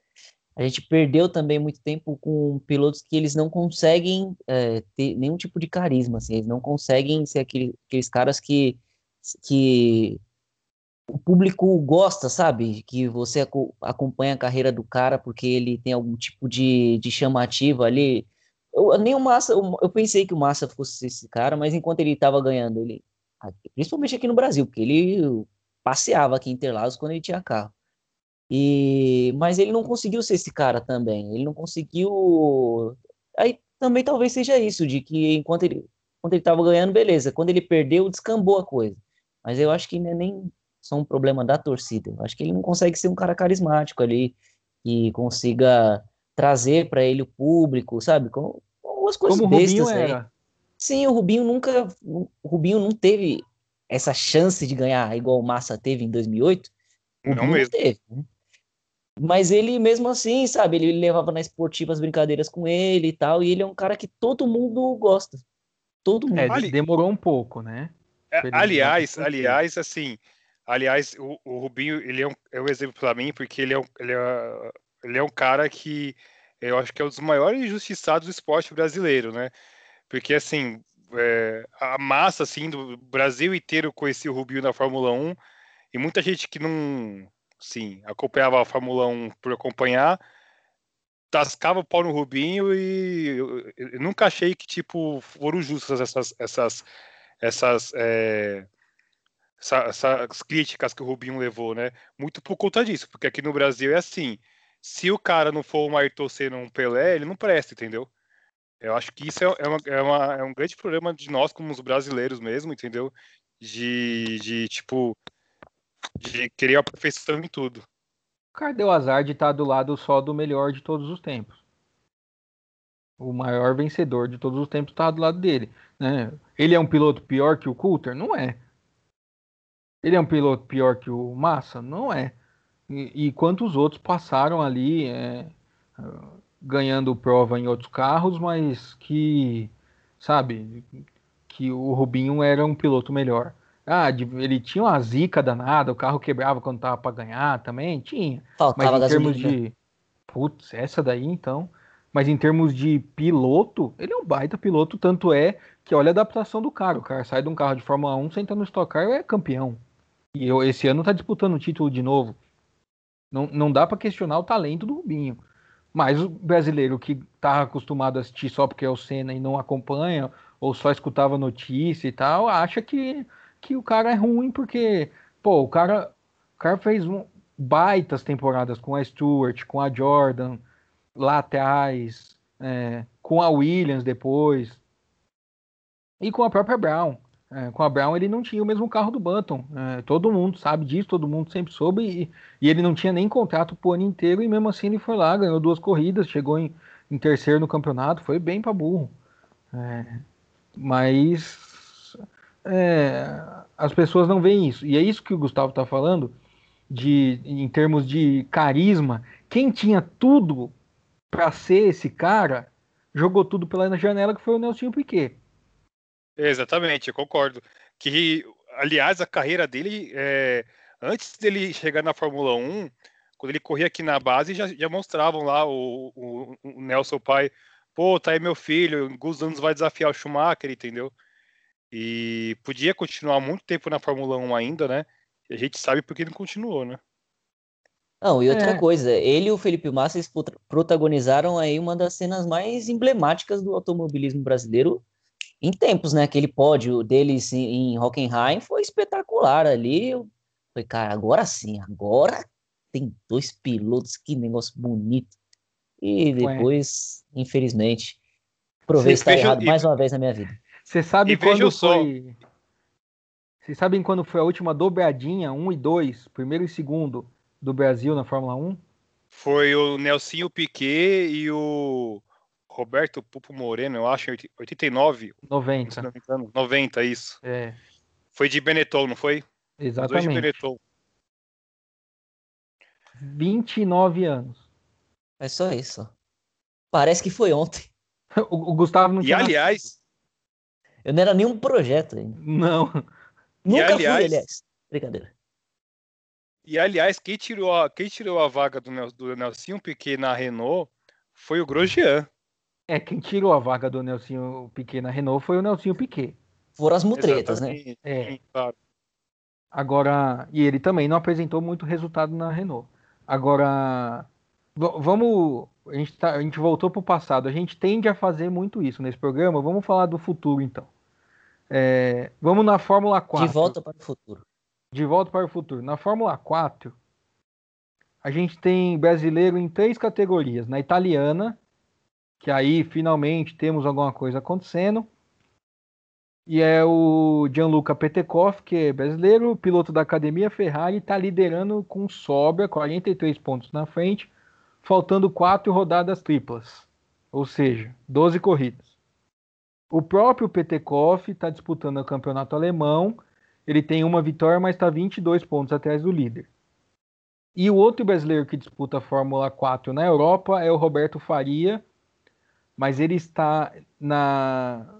A gente perdeu também muito tempo com pilotos que eles não conseguem é, ter nenhum tipo de carisma, assim, eles não conseguem ser aquele, aqueles caras que, que o público gosta, sabe? Que você acompanha a carreira do cara porque ele tem algum tipo de, de chamativa ali. Eu, nem o Massa, eu, pensei que o Massa fosse esse cara, mas enquanto ele estava ganhando, ele, principalmente aqui no Brasil, porque ele passeava aqui em Interlagos quando ele tinha carro. E, mas ele não conseguiu ser esse cara também. Ele não conseguiu. Aí também talvez seja isso, de que enquanto ele quando ele estava ganhando, beleza. Quando ele perdeu, descambou a coisa. Mas eu acho que não é nem só um problema da torcida. Eu acho que ele não consegue ser um cara carismático ali, que consiga trazer para ele o público, sabe? Com, com as coisas Como bestas o Rubinho aí. Era. Sim, o Rubinho nunca, o Rubinho não teve essa chance de ganhar igual o Massa teve em 2008. O não Rubinho mesmo. teve. Né? Mas ele mesmo assim, sabe, ele levava na esportiva as brincadeiras com ele e tal, e ele é um cara que todo mundo gosta. Todo mundo. É, demorou um pouco, né? É, aliás, aliás, assim, aliás, o, o Rubinho, ele é um, é um exemplo para mim, porque ele é um, ele é, ele é um cara que eu acho que é um dos maiores injustiçados do esporte brasileiro, né? Porque, assim, é, a massa, assim, do Brasil inteiro conhecia o Rubinho na Fórmula 1 e muita gente que não, sim. Acompanhava a Fórmula 1 por acompanhar, tascava o pau no Rubinho e eu, eu nunca achei que, tipo, foram justas essas, essas, essas, é, essa, essas críticas que o Rubinho levou, né? Muito por conta disso, porque aqui no Brasil é assim, se o cara não for um Ayrton Senna um Pelé, ele não presta, entendeu? Eu acho que isso é, é, uma, é, uma, é um grande problema de nós como os brasileiros mesmo, entendeu? De, de tipo, de querer a perfeição em tudo. O cara deu azar de estar do lado só do melhor de todos os tempos. O maior vencedor de todos os tempos está do lado dele. Né? Ele é um piloto pior que o Coulter? Não é. Ele é um piloto pior que o Massa? Não é. E, e quantos outros passaram ali é, ganhando prova em outros carros, mas que, sabe, que o Rubinho era um piloto melhor. Ah, ele tinha uma zica danada, o carro quebrava quando tava para ganhar também, tinha. Faltava mas em termos de. Putz, essa daí então. Mas em termos de piloto, ele é um baita piloto, tanto é que olha a adaptação do cara. O cara sai de um carro de Fórmula 1, senta no Stock Car e é campeão. E eu, esse ano tá disputando o título de novo. Não, não dá para questionar o talento do Rubinho. Mas o brasileiro que tá acostumado a assistir só porque é o Senna e não acompanha, ou só escutava notícia e tal, acha que que o cara é ruim porque, pô, o cara, o cara fez um, baitas temporadas com a Stewart, com a Jordan, lá atrás, é, com a Williams depois, e com a própria Brown. É, com a Brown ele não tinha o mesmo carro do Button. É, todo mundo sabe disso, todo mundo sempre soube. E, e, ele não tinha nem contrato pro ano inteiro, e mesmo assim ele foi lá, ganhou duas corridas, chegou em, em terceiro no campeonato, foi bem para burro. É, mas é, as pessoas não veem isso. E é isso que o Gustavo está falando, de, em termos de carisma. Quem tinha tudo para ser esse cara, jogou tudo pela janela, que foi o Nelson Piquet. Exatamente, eu concordo. Que, aliás, a carreira dele, é, antes dele chegar na Fórmula 1, quando ele corria aqui na base, já, já mostravam lá o, o, o Nelson pai, pô, tá aí meu filho, em alguns anos vai desafiar o Schumacher, entendeu? E podia continuar muito tempo na Fórmula 1 ainda, né? E a gente sabe por que não continuou, né? Não, e outra é. coisa, ele e o Felipe Massa protagonizaram aí uma das cenas mais emblemáticas do automobilismo brasileiro em tempos, né? Aquele pódio deles em Hockenheim foi espetacular ali. Eu falei, cara, agora sim, agora tem dois pilotos, que negócio bonito. E depois, Ué. infelizmente, provei estar errado mais uma vez na minha vida. Você sabe e quando foi. Vocês sabem quando foi a última dobradinha, 1 e 2, primeiro e segundo, do Brasil na Fórmula 1? Foi o Nelsinho Piquet e o Roberto Pupo Moreno, eu acho, em 89. 90. Não engano, 90, isso. É. Foi de Benetton, não foi? Exatamente. de Benetton. 29 anos. É só isso. Parece que foi ontem. o, o Gustavo não tinha. E aliás, nascido. Eu não era nenhum projeto ainda. Não. Nunca aliás, fui, aliás. Brincadeira. E aliás, quem tirou a, quem tirou a vaga do, do Nelson Piquet na Renault foi o Grosjean. É, quem tirou a vaga do Nelson Piquet na Renault foi o Nelson Piquet. Foram as mutretas, né? É. claro. Agora, e ele também não apresentou muito resultado na Renault. Agora, vamos a gente, tá, a gente voltou para o passado. A gente tende a fazer muito isso nesse programa. Vamos falar do futuro, então. É, vamos na Fórmula 4. De volta para o futuro. De volta para o futuro. Na Fórmula 4, a gente tem brasileiro em três categorias. Na italiana, que aí finalmente temos alguma coisa acontecendo. E é o Gianluca Petekoff, que é brasileiro, piloto da academia Ferrari, está liderando com sobra, 43 pontos na frente faltando quatro rodadas triplas, ou seja, 12 corridas. O próprio Petekoff está disputando o campeonato alemão, ele tem uma vitória, mas está 22 pontos atrás do líder. E o outro brasileiro que disputa a Fórmula 4 na Europa é o Roberto Faria, mas ele está na,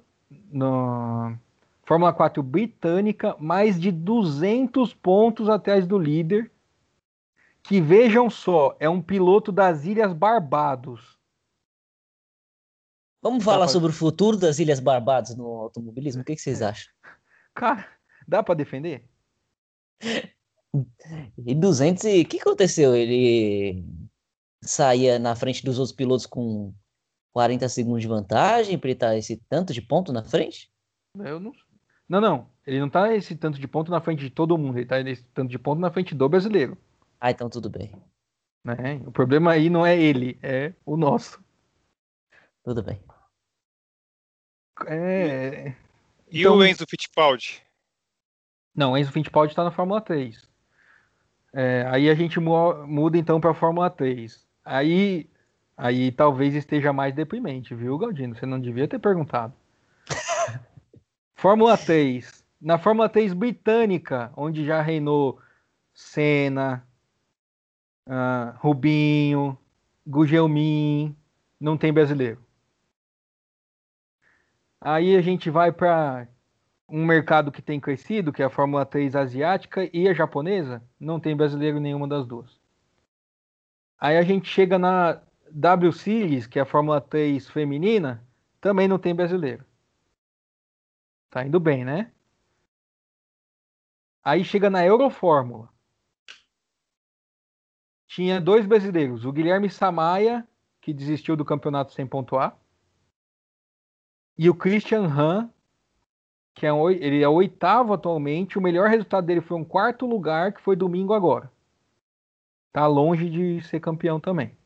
Fórmula 4 britânica, mais de 200 pontos atrás do líder que vejam só, é um piloto das Ilhas Barbados. Vamos falar pra... sobre o futuro das Ilhas Barbados no automobilismo? O que, que vocês acham? Cara, dá para defender? E 200 e o que aconteceu? Ele saía na frente dos outros pilotos com 40 segundos de vantagem para ele estar esse tanto de ponto na frente? Eu não. Não, não. Ele não tá esse tanto de ponto na frente de todo mundo. Ele tá esse tanto de ponto na frente do brasileiro. Ah, então tudo bem. Né? O problema aí não é ele, é o nosso. Tudo bem. É... E então... o Enzo Fittipaldi? Não, o Enzo Fittipaldi está na Fórmula 3. É, aí a gente muda então para a Fórmula 3. Aí, aí talvez esteja mais deprimente, viu, Galdino? Você não devia ter perguntado. Fórmula 3. Na Fórmula 3 britânica, onde já reinou Senna, uh, Rubinho, Gugelmin, não tem brasileiro. Aí a gente vai para um mercado que tem crescido, que é a Fórmula 3 asiática e a japonesa, não tem brasileiro nenhuma das duas. Aí a gente chega na W Series, que é a Fórmula 3 feminina, também não tem brasileiro. Tá indo bem, né? Aí chega na Eurofórmula. Tinha dois brasileiros, o Guilherme Samaia, que desistiu do campeonato sem pontuar, e o Christian Han, que é um, ele é oitavo atualmente. O melhor resultado dele foi um quarto lugar, que foi domingo agora. Tá longe de ser campeão também.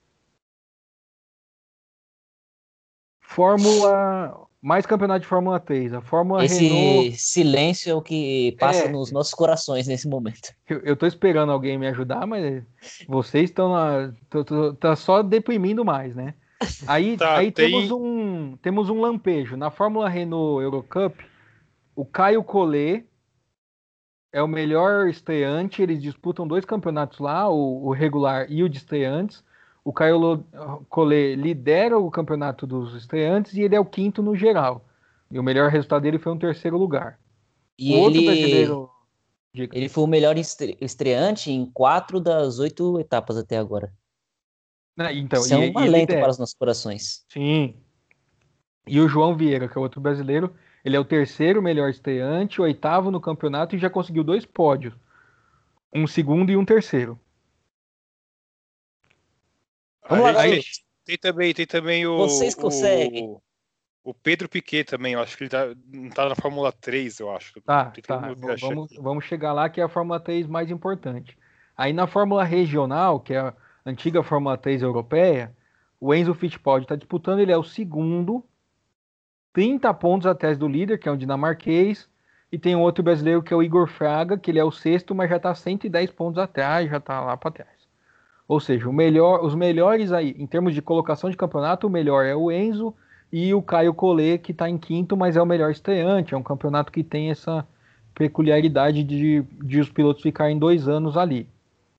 Fórmula. Mais campeonato de Fórmula 3. A Fórmula Esse Renault... silêncio é o que passa é, nos nossos corações nesse momento. Eu, eu tô esperando alguém me ajudar, mas vocês estão na... Tô, tô, tá só deprimindo mais, né? Aí, tá, aí tem... temos, um, temos um lampejo. Na Fórmula Renault Eurocup, o Caio Collet é o melhor estreante. Eles disputam dois campeonatos lá, o, o regular e o de estreantes. O Caio Collet lidera o campeonato dos estreantes e ele é o quinto no geral. E o melhor resultado dele foi um terceiro lugar. E o ele... brasileiro. Ele foi o melhor estreante em quatro das oito etapas até agora. Então, Isso é um alento para os nossos corações. Sim. E o João Vieira, que é outro brasileiro, ele é o terceiro melhor estreante, oitavo no campeonato e já conseguiu dois pódios. Um segundo e um terceiro. Vamos lá, aí, tem também, tem também o. Vocês conseguem. O, o Pedro Piquet também, eu acho que ele tá, tá na Fórmula 3, eu acho. Tá, tá. Vamos, vamos chegar lá, que é a Fórmula 3 mais importante. Aí na Fórmula Regional, que é a antiga Fórmula 3 europeia, o Enzo Fittipaldi está disputando, ele é o segundo 30 pontos atrás do líder, que é o dinamarquês, e tem um outro brasileiro que é o Igor Fraga, que ele é o sexto, mas já está 110 pontos atrás, já está lá para trás. Ou seja, o melhor, os melhores aí, em termos de colocação de campeonato, o melhor é o Enzo e o Caio Collet, que está em quinto, mas é o melhor estreante. É um campeonato que tem essa peculiaridade de, de os pilotos ficarem dois anos ali.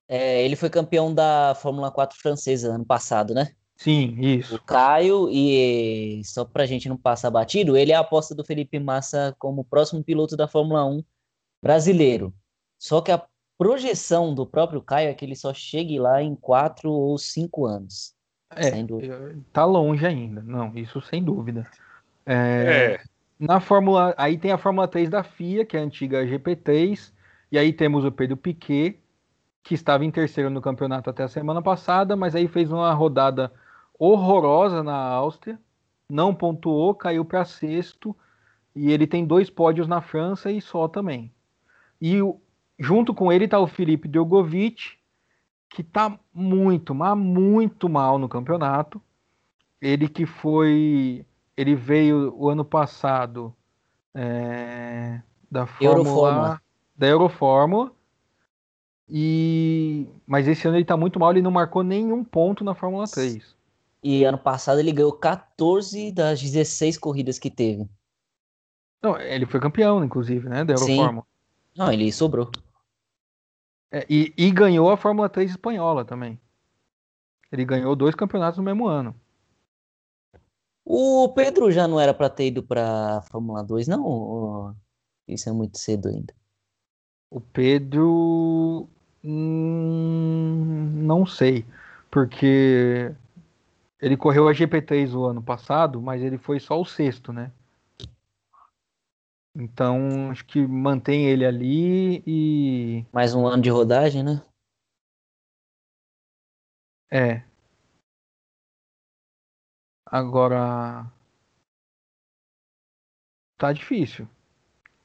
É, ele foi campeão da Fórmula 4 francesa ano passado, né? Sim, isso. O Caio, e só pra gente não passar batido, ele é a aposta do Felipe Massa como próximo piloto da Fórmula 1 brasileiro. Só que a projeção do próprio Caio é que ele só chegue lá em quatro ou cinco anos. É, tá longe ainda. Não, isso sem dúvida. É, é. Na Fórmula, aí tem a Fórmula 3 da FIA, que é a antiga GP3, e aí temos o Pedro Piquet, que estava em terceiro no campeonato até a semana passada, mas aí fez uma rodada horrorosa na Áustria, não pontuou, caiu para sexto, e ele tem dois pódios na França e só também. E junto com ele está o Felipe Drogovic, que está muito, mas muito mal no campeonato. Ele que foi. Ele veio o ano passado é, da Fórmula. Eurofórmula. Da Eurofórmula. E, mas esse ano ele está muito mal, ele não marcou nenhum ponto na Fórmula 3. E ano passado ele ganhou 14 das 16 corridas que teve. Não, ele foi campeão, inclusive, né? Da Eurofórmula. Não, ele sobrou. É, e, e, ganhou a Fórmula 3 espanhola também. Ele ganhou dois campeonatos no mesmo ano. O Pedro já não era para ter ido para Fórmula 2, não? Isso é muito cedo ainda. O Pedro. Hum, não sei. Porque ele correu a GP3 o ano passado, mas ele foi só o sexto, né? Então, acho que mantém ele ali e. Mais um ano de rodagem, né? É. Agora. Tá difícil.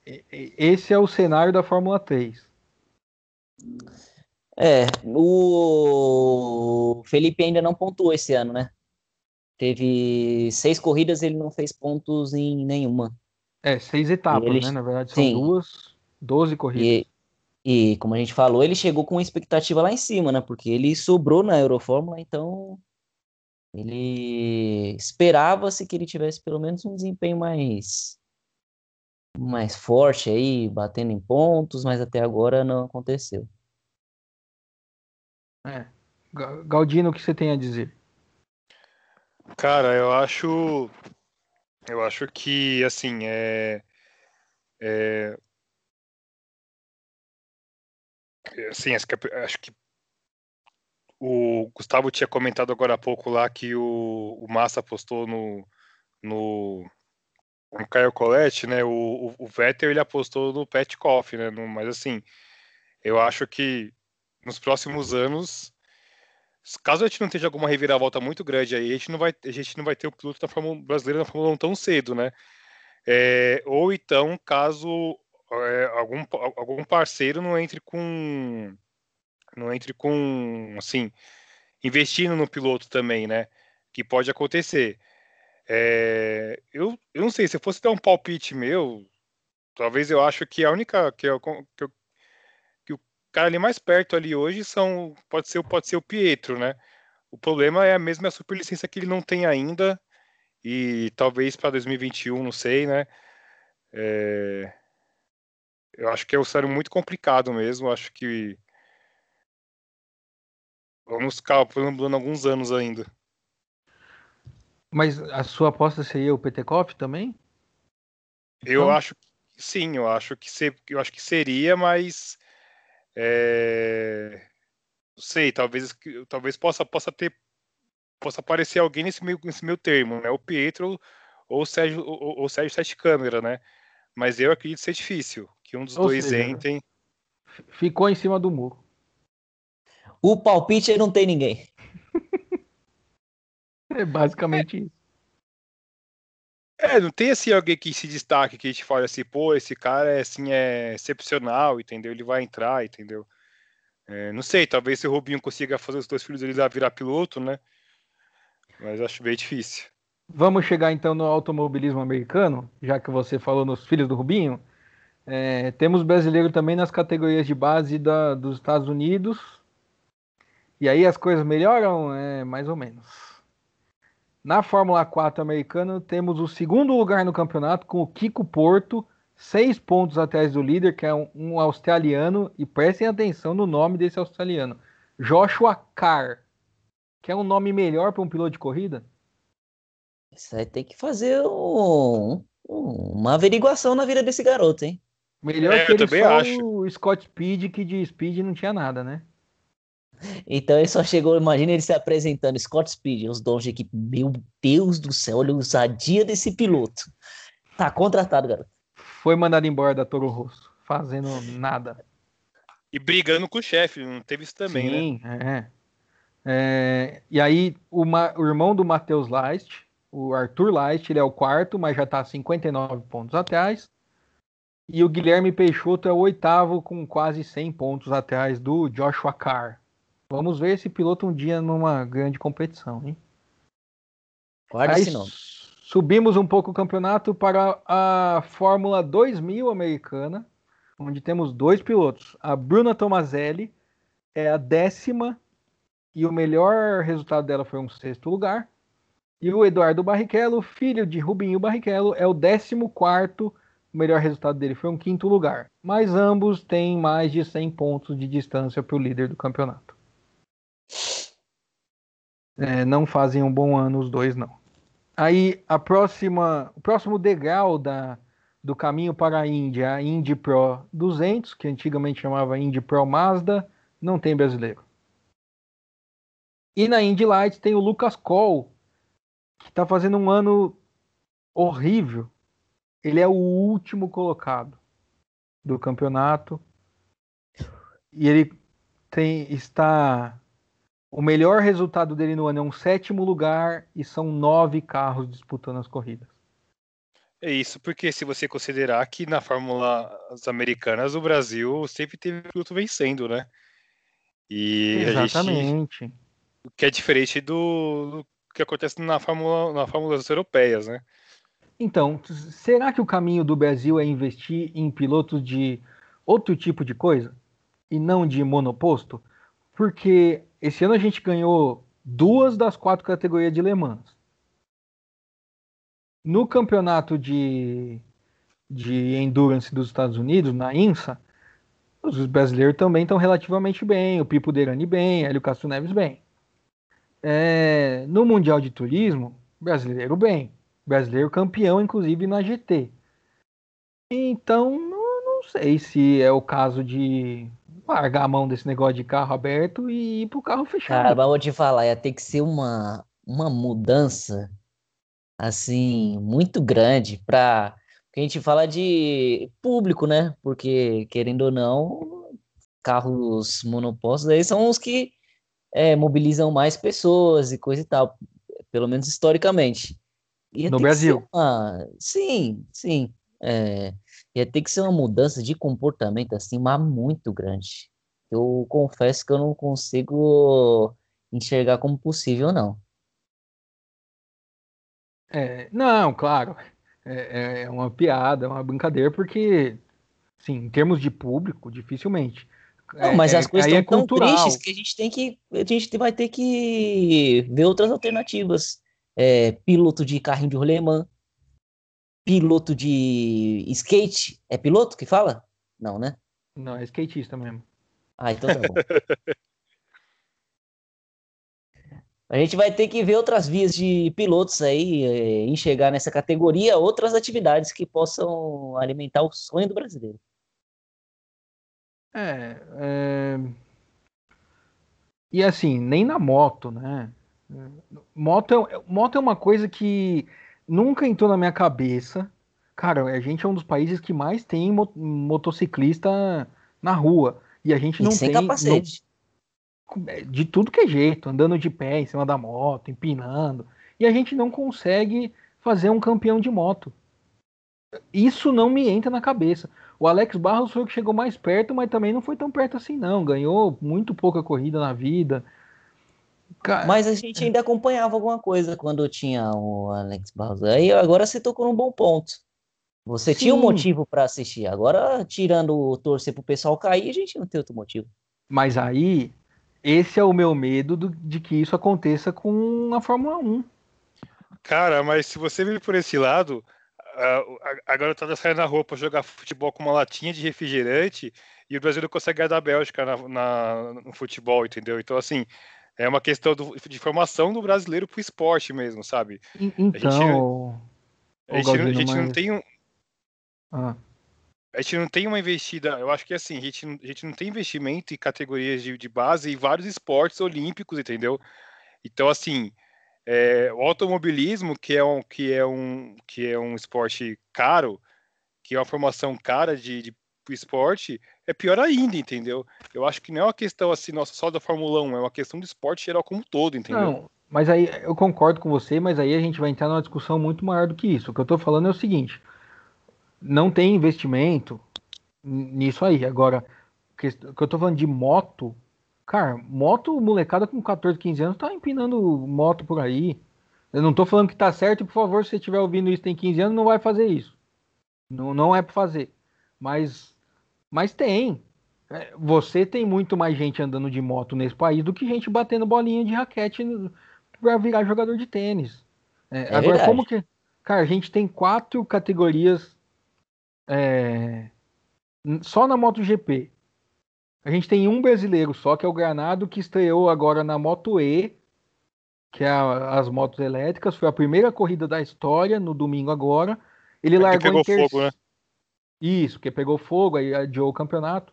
Esse é o cenário da Fórmula 3. É, o Felipe ainda não pontuou esse ano, né? Teve seis corridas, ele não fez pontos em nenhuma. É, seis etapas, ele... né? Na verdade, são Sim. duas, doze corridas. E, e, como a gente falou, ele chegou com uma expectativa lá em cima, né? Porque ele sobrou na Eurofórmula, então ele esperava-se que ele tivesse pelo menos um desempenho mais mais forte aí, batendo em pontos, mas até agora não aconteceu. É. Galdino, o que você tem a dizer? Cara, eu acho. Eu acho que, assim, é. é assim, acho que o Gustavo tinha comentado agora há pouco lá que o, o Massa postou no, no, Caio Colette, né? O, o, Vettel ele apostou no Pet Coffee, né? No, mas assim, eu acho que nos próximos anos, caso a gente não tenha alguma reviravolta muito grande aí, a gente não vai, a gente não vai ter o piloto da Fórmula brasileira na Fórmula 1 tão cedo, né? É, ou então, caso é, algum, algum parceiro não entre com não entre com assim investindo no piloto também, né? Que pode acontecer. É, eu, eu não sei, se eu fosse dar um palpite meu, talvez eu acho que a única que eu, que eu cara ali mais perto ali hoje são pode ser pode ser o Pietro, né? O problema é a mesma superlicença que ele não tem ainda e talvez para 2021, não sei, né? É... Eu acho que é um cenário muito complicado mesmo. Acho que vamos ficar falando alguns anos ainda. Mas a sua aposta seria o Petekoff também? Eu então... acho que sim, eu acho que ser, eu acho que seria, mas é... Não sei, talvez, talvez possa, possa ter possa aparecer alguém nesse meio, nesse meio termo, né? O Pietro ou o Sérgio, ou, ou Sérgio Sete Câmera, né? Mas eu acredito ser difícil que um dos ou dois seja, entrem. Ficou em cima do muro. O palpite não tem ninguém. é basicamente isso. É, não tem assim alguém que se destaque, que a gente fala assim, pô, esse cara é assim, é excepcional, entendeu? Ele vai entrar, entendeu? É, não sei, talvez se o Rubinho consiga fazer os dois filhos dele virar piloto, né? Mas acho bem difícil. Vamos chegar então no automobilismo americano, já que você falou nos filhos do Rubinho. É, temos brasileiro também nas categorias de base da, dos Estados Unidos. E aí as coisas melhoram, é, mais ou menos. Na Fórmula 4 americana, temos o segundo lugar no campeonato com o Kiko Porto, seis pontos atrás do líder, que é um, um australiano, e prestem atenção no nome desse australiano: Joshua Carr, que é um nome melhor para um piloto de corrida? Isso aí tem que fazer um, uma averiguação na vida desse garoto, hein? Melhor é, que ele só acho. o Scott Speed, que de Speed não tinha nada, né? Então ele só chegou, imagina ele se apresentando, Scott Speed, os donos de equipe. Meu Deus do céu, olha a ousadia desse piloto. Tá contratado, garoto. Foi mandado embora da Toro Rosso, fazendo nada. E brigando com o chefe, não teve isso também, né? Sim, né? É. é. E aí, o, o irmão do Matheus Leist, o Arthur Leist, ele é o quarto, mas já tá 59 pontos atrás. E o Guilherme Peixoto é o oitavo, com quase 100 pontos atrás do Joshua Carr. Vamos ver esse piloto um dia numa grande competição, hein? Guarda Aí, esse nome. Subimos um pouco o campeonato para a Fórmula 2000 americana, onde temos dois pilotos. A Bruna Tomazelli é a décima e o melhor resultado dela foi um sexto lugar. E o Eduardo Barrichello, filho de Rubinho Barrichello, é o décimo quarto. O melhor resultado dele foi um quinto lugar. Mas ambos têm mais de 100 pontos de distância para o líder do campeonato. É, não fazem um bom ano os dois, não. Aí a próxima, o próximo degrau da, do caminho para a Índia, a Indy Pro 200, que antigamente chamava Indy Pro Mazda, não tem brasileiro. E na Indy Light tem o Lucas Cole, que está fazendo um ano horrível. ele é o último colocado do campeonato e ele tem está o melhor resultado dele no ano é um sétimo lugar e são nove carros disputando as corridas. É isso, porque se você considerar que na Fórmula Americanas o Brasil sempre teve piloto vencendo, né? E Exatamente. Gente, o que é diferente do, do, que acontece na Fórmula na Fórmulas europeias, né? Então, será que o caminho do Brasil é investir em pilotos de outro tipo de coisa e não de monoposto? Porque esse ano a gente ganhou duas das quatro categorias de Le Mans. No campeonato de, de endurance dos Estados Unidos, na INSA, os brasileiros também estão relativamente bem. O Pipo Derani bem, Hélio Castro Neves bem. É, no Mundial de Turismo, brasileiro bem. Brasileiro campeão, inclusive na GT. Então, não, não sei se é o caso de largar a mão desse negócio de carro aberto e ir pro carro fechado. Cara, mas vou te falar, ia ter que ser uma, uma mudança assim muito grande para que a gente fala de público, né? Porque querendo ou não, carros monopostos aí são os que é, mobilizam mais pessoas e coisa e tal, pelo menos historicamente. Ia no Brasil. Uma... Sim, sim. É, ia ter que ser uma mudança de comportamento assim, mas muito grande. Eu confesso que eu não consigo enxergar como possível, não. É, não, claro. É, é, é uma piada, é uma brincadeira, porque, sim, em termos de público, dificilmente. Não, é, mas as é, coisas estão é tão tristes que a gente tem que. A gente vai ter que ver outras alternativas. É, piloto de carrinho de rolemã, piloto de skate. É piloto que fala? Não, né? Não, é skatista mesmo. Ah, então tá bom. A gente vai ter que ver outras vias de pilotos aí, é, enxergar nessa categoria outras atividades que possam alimentar o sonho do brasileiro. É, é... E assim, nem na moto, né? Moto é, moto é uma coisa que nunca entrou na minha cabeça. Cara, a gente é um dos países que mais tem motociclista na rua. E a gente e não sem tem. capacete. Não, é, de tudo que é jeito, andando de pé em cima da moto, empinando. E a gente não consegue fazer um campeão de moto. Isso não me entra na cabeça. O Alex Barros foi o que chegou mais perto, mas também não foi tão perto assim, não. Ganhou muito pouca corrida na vida. Mas a gente ainda acompanhava alguma coisa quando tinha o Alex Barros. Aí agora você tocou num bom ponto. Você Sim. tinha um motivo para assistir. Agora, tirando o torcer pro pessoal cair, a gente não tem outro motivo. Mas aí, esse é o meu medo do, de que isso aconteça com a Fórmula 1. Cara, mas se você vir por esse lado, a, a, a garotada sai na roupa jogar futebol com uma latinha de refrigerante e o Brasil não consegue ganhar da Bélgica na, na, no futebol, entendeu? Então, assim, é uma questão do, de formação do brasileiro pro esporte mesmo, sabe? Então. A gente, a gente, a gente não tem um. Ah. A gente não tem uma investida, eu acho que assim, a gente, a gente não tem investimento em categorias de, de base e vários esportes olímpicos, entendeu? Então, assim, é, o automobilismo, que é, um, que, é um, que é um esporte caro, que é uma formação cara de, de esporte, é pior ainda, entendeu? Eu acho que não é uma questão assim, nossa, só da Fórmula 1, é uma questão do esporte geral como um todo, entendeu? Não, mas aí eu concordo com você, mas aí a gente vai entrar numa discussão muito maior do que isso. O que eu tô falando é o seguinte: não tem investimento nisso aí. Agora, o que eu tô falando de moto, cara, moto, molecada com 14, 15 anos tá empinando moto por aí. Eu não tô falando que tá certo, por favor, se você estiver ouvindo isso tem 15 anos, não vai fazer isso. Não, não é para fazer. Mas mas tem. É, você tem muito mais gente andando de moto nesse país do que gente batendo bolinha de raquete para virar jogador de tênis. É, é agora, verdade. como que. Cara, a gente tem quatro categorias é, só na MotoGP. A gente tem um brasileiro só, que é o Granado, que estreou agora na Moto E, que é a, as motos elétricas. Foi a primeira corrida da história, no domingo agora. Ele é largou em terceiro. Né? Isso, porque pegou fogo, aí adiou o campeonato.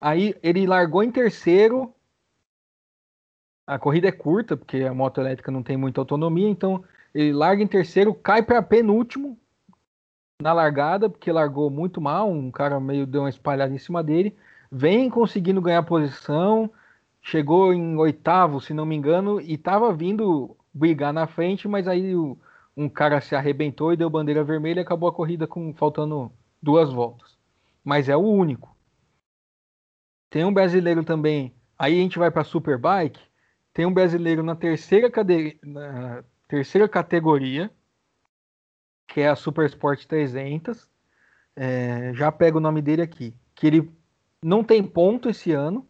Aí ele largou em terceiro. A corrida é curta, porque a moto elétrica não tem muita autonomia, então ele larga em terceiro, cai para penúltimo na largada, porque largou muito mal, um cara meio deu uma espalhada em cima dele, vem conseguindo ganhar posição, chegou em oitavo, se não me engano, e estava vindo brigar na frente, mas aí o, um cara se arrebentou e deu bandeira vermelha e acabou a corrida com faltando duas voltas. Mas é o único. Tem um brasileiro também. Aí a gente vai para Superbike. Tem um brasileiro na terceira, cade... na terceira categoria, que é a Super Sport 300. É... já pego o nome dele aqui. Que ele não tem ponto esse ano,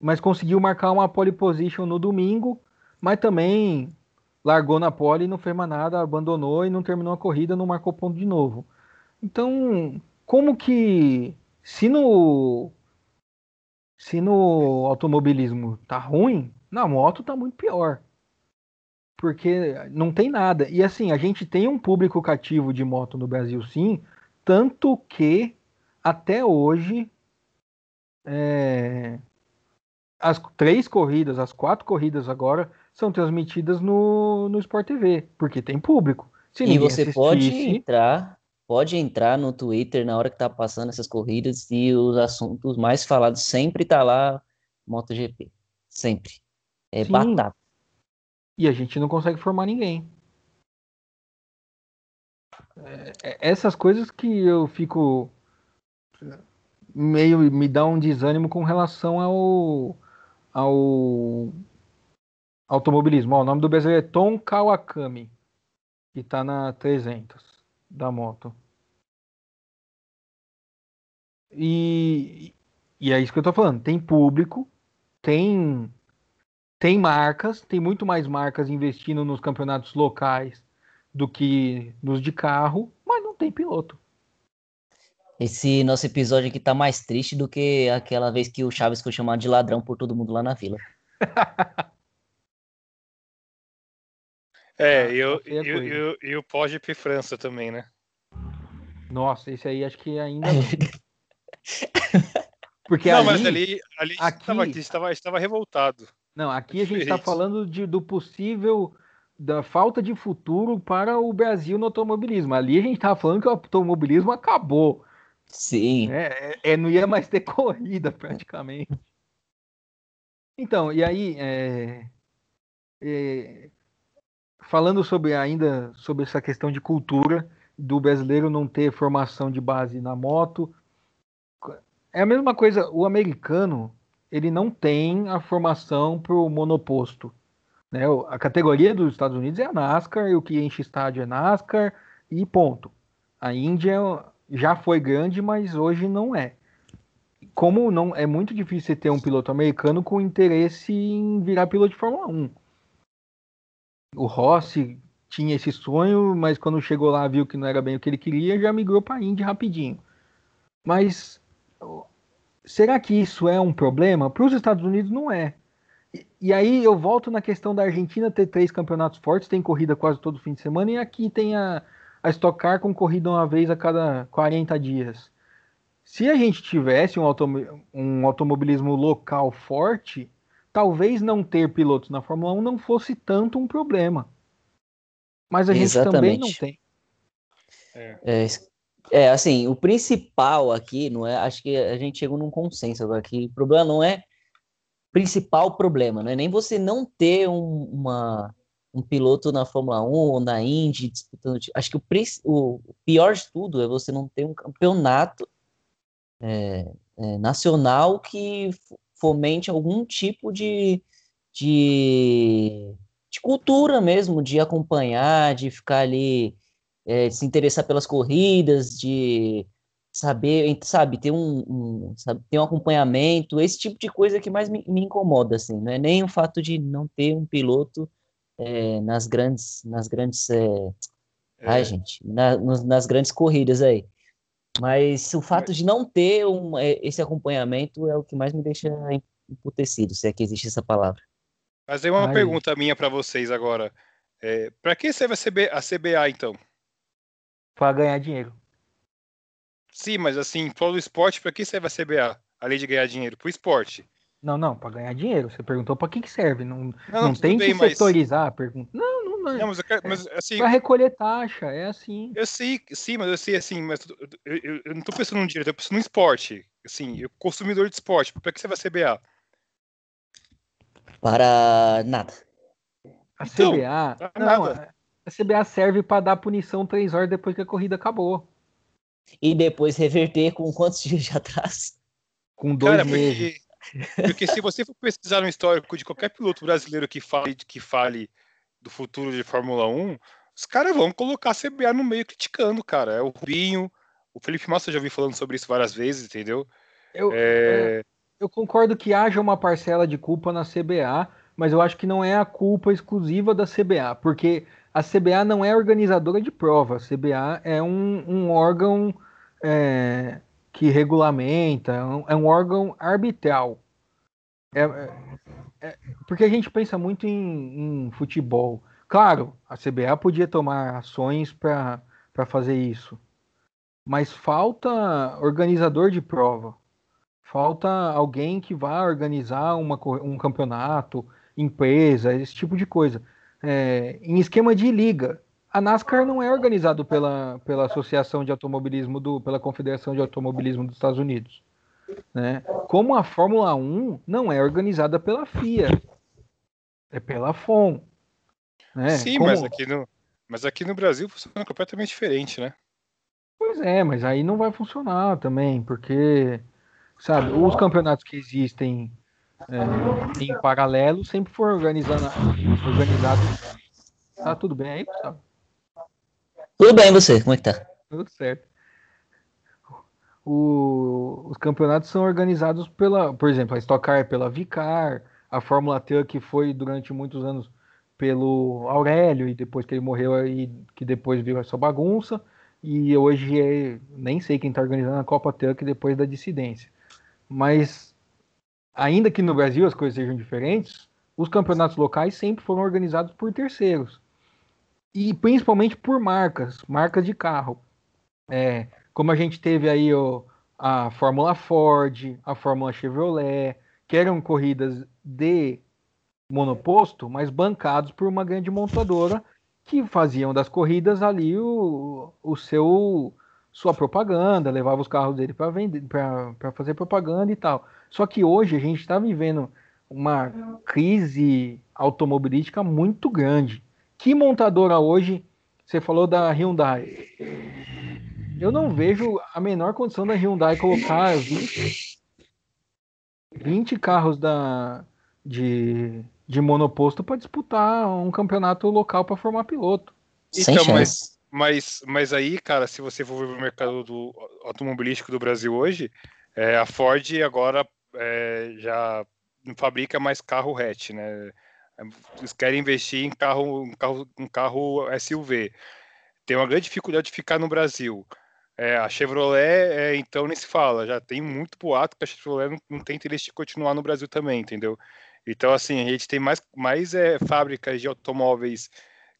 mas conseguiu marcar uma pole position no domingo, mas também largou na pole e não fez mais nada, abandonou e não terminou a corrida, não marcou ponto de novo. Então, como que se no se no automobilismo tá ruim, na moto tá muito pior. Porque não tem nada. E assim, a gente tem um público cativo de moto no Brasil sim, tanto que até hoje é, as três corridas, as quatro corridas agora são transmitidas no, no Sport TV, porque tem público. Se e você assistisse... pode entrar, pode entrar no Twitter na hora que tá passando essas corridas e os assuntos mais falados sempre tá lá MotoGP. Sempre. É Sim. batata. E a gente não consegue formar ninguém. É, é essas coisas que eu fico meio me dá um desânimo com relação ao ao automobilismo. Ó, o nome do brasileiro é Tom Kawakami, que está na 300 da moto. E, e é isso que eu estou falando. Tem público, tem tem marcas, tem muito mais marcas investindo nos campeonatos locais do que nos de carro, mas não tem piloto. Esse nosso episódio aqui tá mais triste do que aquela vez que o Chaves foi chamado de ladrão por todo mundo lá na vila. É, ah, e, eu, e, e, e, o Pogip França também, né? Nossa, esse aí acho que ainda. Porque não, ali, mas ali, ali aqui, estava, estava, estava revoltado. Não, aqui a gente está falando de, do possível da falta de futuro para o Brasil no automobilismo. Ali a gente estava falando que o automobilismo acabou. Sim. É, é, é, não ia mais ter corrida praticamente. Então, e aí, é, é, falando sobre ainda sobre essa questão de cultura do brasileiro não ter formação de base na moto, é a mesma coisa. O americano ele não tem a formação para o monoposto. Né? A categoria dos Estados Unidos é a NASCAR, e o que enche estádio é NASCAR e ponto. A Índia já foi grande, mas hoje não é. Como não é muito difícil ter um piloto americano com interesse em virar piloto de Fórmula 1 o Rossi tinha esse sonho, mas quando chegou lá viu que não era bem o que ele queria, já migrou para a Indy rapidinho. Mas será que isso é um problema? Para os Estados Unidos não é. E, e, aí eu volto na questão da Argentina ter três campeonatos fortes, tem corrida quase todo fim de semana, e aqui tem a, a Stock Car com corrida uma vez a cada 40 dias. Se a gente tivesse um, um automobilismo local forte, talvez não ter pilotos na Fórmula 1 não fosse tanto um problema. Mas a gente também não tem. É. é. É, assim, o principal aqui, não é? Acho que a gente chegou num consenso agora que o problema não é principal problema, não é nem você não ter um, uma, um piloto na Fórmula 1 ou na Indy disputando. Acho que o, o, pior de tudo é você não ter um campeonato é, é, nacional que fomente algum tipo de, de, de cultura mesmo, de acompanhar, de ficar ali, é, se interessar pelas corridas, de saber, sabe, ter um, um, sabe, ter um acompanhamento, esse tipo de coisa que mais me, me, incomoda, assim, não é nem o fato de não ter um piloto é, nas grandes, nas grandes, é, é. ai gente, na, nas grandes corridas aí, mas o fato de não ter um, é, esse acompanhamento é o que mais me deixa emputecido, se é que existe essa palavra. Mas tem uma Ai. pergunta minha para vocês agora. É, para que serve a CBA, então? Para ganhar dinheiro. Sim, mas assim, todo o esporte, para que serve a CBA? Além de ganhar dinheiro, para o esporte. Não, não, para ganhar dinheiro. Você perguntou para que, que serve. Não, não, não tem bem, que mas... setorizar a pergunta. Não, não, Não, mas, mas assim. Para recolher taxa, é assim. Eu sei, sim, mas eu sei assim, mas eu, eu, eu não tô pensando no direito, eu tô pensando no esporte. Assim, eu consumidor de esporte, para que você vai CBA? Para nada. A então, CBA. Não, nada. a CBA serve para dar punição três horas depois que a corrida acabou. E depois reverter com quantos dias de atraso? Com dois Cara, meses. Porque, porque se você for pesquisar no histórico de qualquer piloto brasileiro que fale, que fale do futuro de Fórmula 1, os caras vão colocar a CBA no meio criticando, cara. É o Rubinho, o Felipe Massa já vi falando sobre isso várias vezes, entendeu? Eu, é... eu concordo que haja uma parcela de culpa na CBA, mas eu acho que não é a culpa exclusiva da CBA, porque a CBA não é organizadora de prova, a CBA é um, um órgão é, que regulamenta, é um órgão arbitral. É, é, porque a gente pensa muito em, em, futebol. Claro, a CBA podia tomar ações para fazer isso, mas falta organizador de prova, falta alguém que vá organizar uma, um campeonato, empresa, esse tipo de coisa. É, em esquema de liga, a NASCAR não é organizado pela, pela Associação de Automobilismo do, pela Confederação de Automobilismo dos Estados Unidos, né? Como a Fórmula 1 não é organizada pela FIA, é pela FOM, né? Sim, Como... mas aqui no mas aqui no Brasil funciona completamente diferente, né? Pois é, mas aí não vai funcionar também, porque sabe, os campeonatos que existem é, em paralelo sempre foram organizados Tá tudo bem aí, Gustavo? Tudo bem, você? Como é que tá? Tudo certo. O, os campeonatos são organizados pela, por exemplo, a Stock Car pela Vicar, a Fórmula T que foi durante muitos anos pelo Aurélio e depois que ele morreu aí que depois viu essa bagunça e hoje é, nem sei quem está organizando a Copa Truck depois da dissidência. Mas ainda que no Brasil as coisas sejam diferentes, os campeonatos locais sempre foram organizados por terceiros e principalmente por marcas, marcas de carro. É, como a gente teve aí ó, a Fórmula Ford, a Fórmula Chevrolet, que eram corridas de monoposto, mas bancados por uma grande montadora que faziam das corridas ali o, o seu sua propaganda, levava os carros dele para vender, para fazer propaganda e tal. Só que hoje a gente está vivendo uma crise automobilística muito grande. Que montadora hoje? Você falou da Hyundai. Eu não vejo a menor condição da Hyundai colocar 20, 20 carros da, de, de monoposto para disputar um campeonato local para formar piloto. Então, mas, mas, mas aí, cara, se você for ver o mercado do automobilístico do Brasil hoje, é, a Ford agora é, já não fabrica mais carro hatch, né? Eles querem investir em carro, um carro, um carro SUV. Tem uma grande dificuldade de ficar no Brasil. É, a Chevrolet, é, então, nem se fala. Já tem muito boato que a Chevrolet não, não, tem interesse de continuar no Brasil também, entendeu? Então, assim, a gente tem mais, mais é, fábricas de automóveis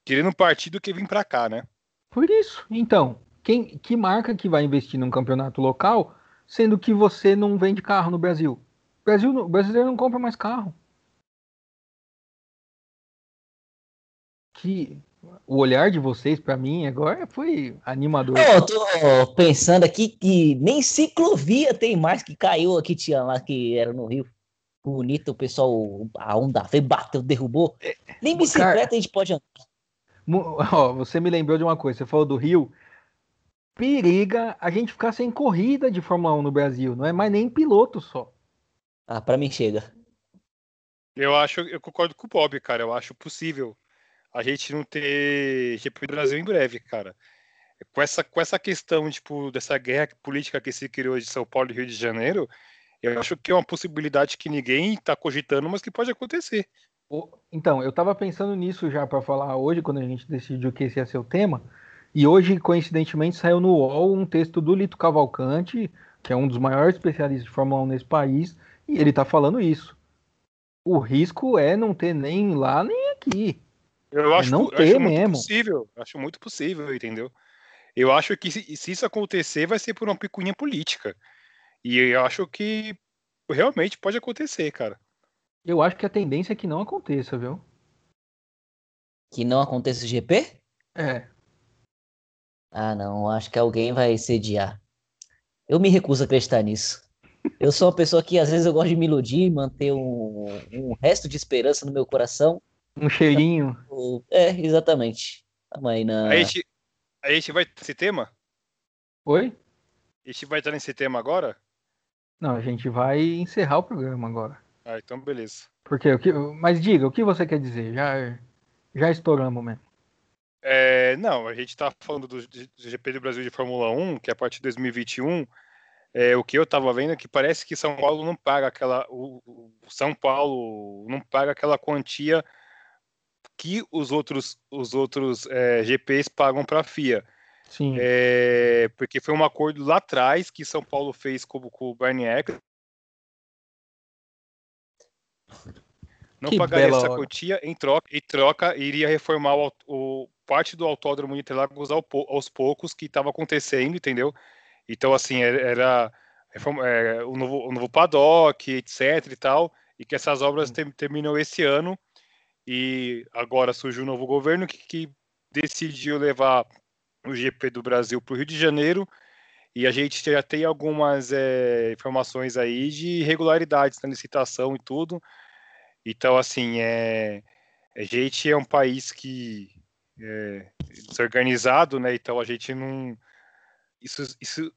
querendo partir do que vir para cá, né? Por isso. Então, quem, que marca que vai investir num campeonato local, sendo que você não vende carro no Brasil? O, Brasil, o brasileiro não compra mais carro. que o olhar de vocês para mim agora foi animador. Eu tô pensando aqui que nem ciclovia tem mais que caiu aqui, tinha lá que era no Rio. Bonito, o pessoal, a onda veio, bateu, derrubou. É, nem bicicleta Cara, a gente pode andar. Ó, você me lembrou de uma coisa, você falou do Rio. Periga a gente ficar sem corrida de Fórmula 1 no Brasil, não é mais nem piloto só. Ah, para mim chega. Eu acho, eu concordo com o Bob, cara. Eu acho possível a gente não ter GP do Brasil em breve, cara. Com essa, com essa questão, tipo, dessa guerra política que se criou de São Paulo e Rio de Janeiro, eu acho que é uma possibilidade que ninguém está cogitando, mas que pode acontecer. Então, eu estava pensando nisso já para falar hoje, quando a gente decidiu que esse ia ser o tema, e hoje, coincidentemente, saiu no UOL um texto do Lito Cavalcante, que é um dos maiores especialistas de Fórmula 1 nesse país, e ele está falando isso. O risco é não ter nem lá nem aqui. Eu acho, não ter acho muito possível. Acho muito possível, entendeu? Eu acho que se, se, isso acontecer, vai ser por uma picuinha política. E eu acho que realmente pode acontecer, cara. Eu acho que a tendência é que não aconteça, viu? Que não aconteça o GP? É. Ah, não, acho que alguém vai sediar. Eu me recuso a acreditar nisso. Eu sou uma pessoa que às vezes eu gosto de me iludir, manter um, um resto de esperança no meu coração. Um cheirinho. É, exatamente. Aí, na... a, gente, a gente vai esse tema? Oi? A gente vai estar nesse tema agora? Não, a gente vai encerrar o programa agora. Ah, então beleza. Porque o que, mas diga, o que você quer dizer? Já, já estouramos mesmo. É, não, a gente está falando do, do, GP do Brasil de Fórmula 1, que é a partir de 2021. É, o que eu estava vendo é que parece que São Paulo não paga aquela. O, o São Paulo não paga aquela quantia que os outros, os outros é, GPs pagam para a FIA. Sim. É, porque foi um acordo lá atrás que São Paulo fez com, com o Bernie Eccles. Não que pagaria essa quantia em troca, em troca iria reformar o, o parte do autódromo de Interlagos ao, aos poucos que estava acontecendo, entendeu? Então, assim, era, era é, o, novo, o novo paddock, etc e tal, e que essas obras ter, terminam esse ano, e agora surgiu um novo governo que, que decidiu levar o GP do Brasil para o Rio de Janeiro, e a gente já tem algumas é, informações aí de irregularidades na licitação e tudo. Então, assim, é, a gente é um país que é, desorganizado, né? Então a gente não. Isso, isso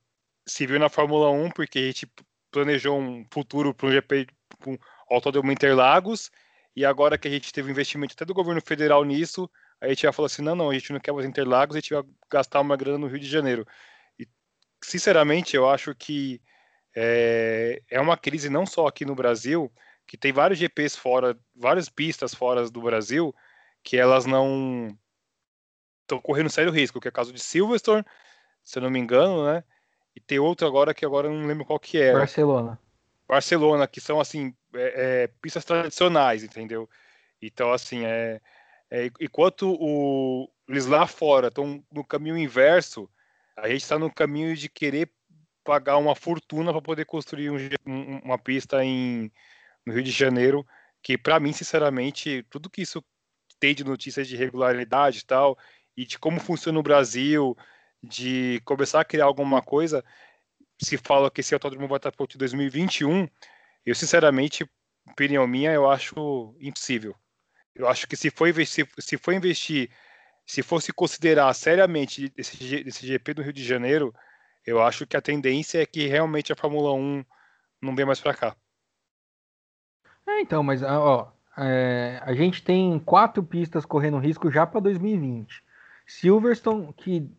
se viu na Fórmula 1 porque a gente planejou um futuro para um GP, um Autódromo Interlagos, e agora que a gente teve investimento até do governo federal nisso, a gente já falou assim: não, não, a gente não quer mais Interlagos, a gente vai gastar uma grana no Rio de Janeiro. E, sinceramente, eu acho que é, é uma crise não só aqui no Brasil, que tem vários GPs fora, várias pistas fora do Brasil, que elas não estão correndo sério risco, que é o caso de Silverstone, se eu não me engano, né? E tem outro agora que agora não lembro qual que é. Barcelona. Barcelona, que são assim é, é, pistas tradicionais, entendeu? Então assim é, é enquanto o, eles lá fora estão no caminho inverso, a gente está no caminho de querer pagar uma fortuna para poder construir um, um, uma pista em no Rio de Janeiro, que para mim sinceramente tudo que isso tem de notícias de irregularidade e tal, e de como funciona o Brasil, de começar a criar alguma coisa, se fala que esse autódromo vai estar pronto em 2021, eu sinceramente, opinião minha, eu acho impossível. Eu acho que se for investir, se for investir, se fosse considerar seriamente esse, esse GP do Rio de Janeiro, eu acho que a tendência é que realmente a Fórmula 1 não vem mais para cá. É, então, mas ó, é, a gente tem quatro pistas correndo risco já para 2020. Silverstone, que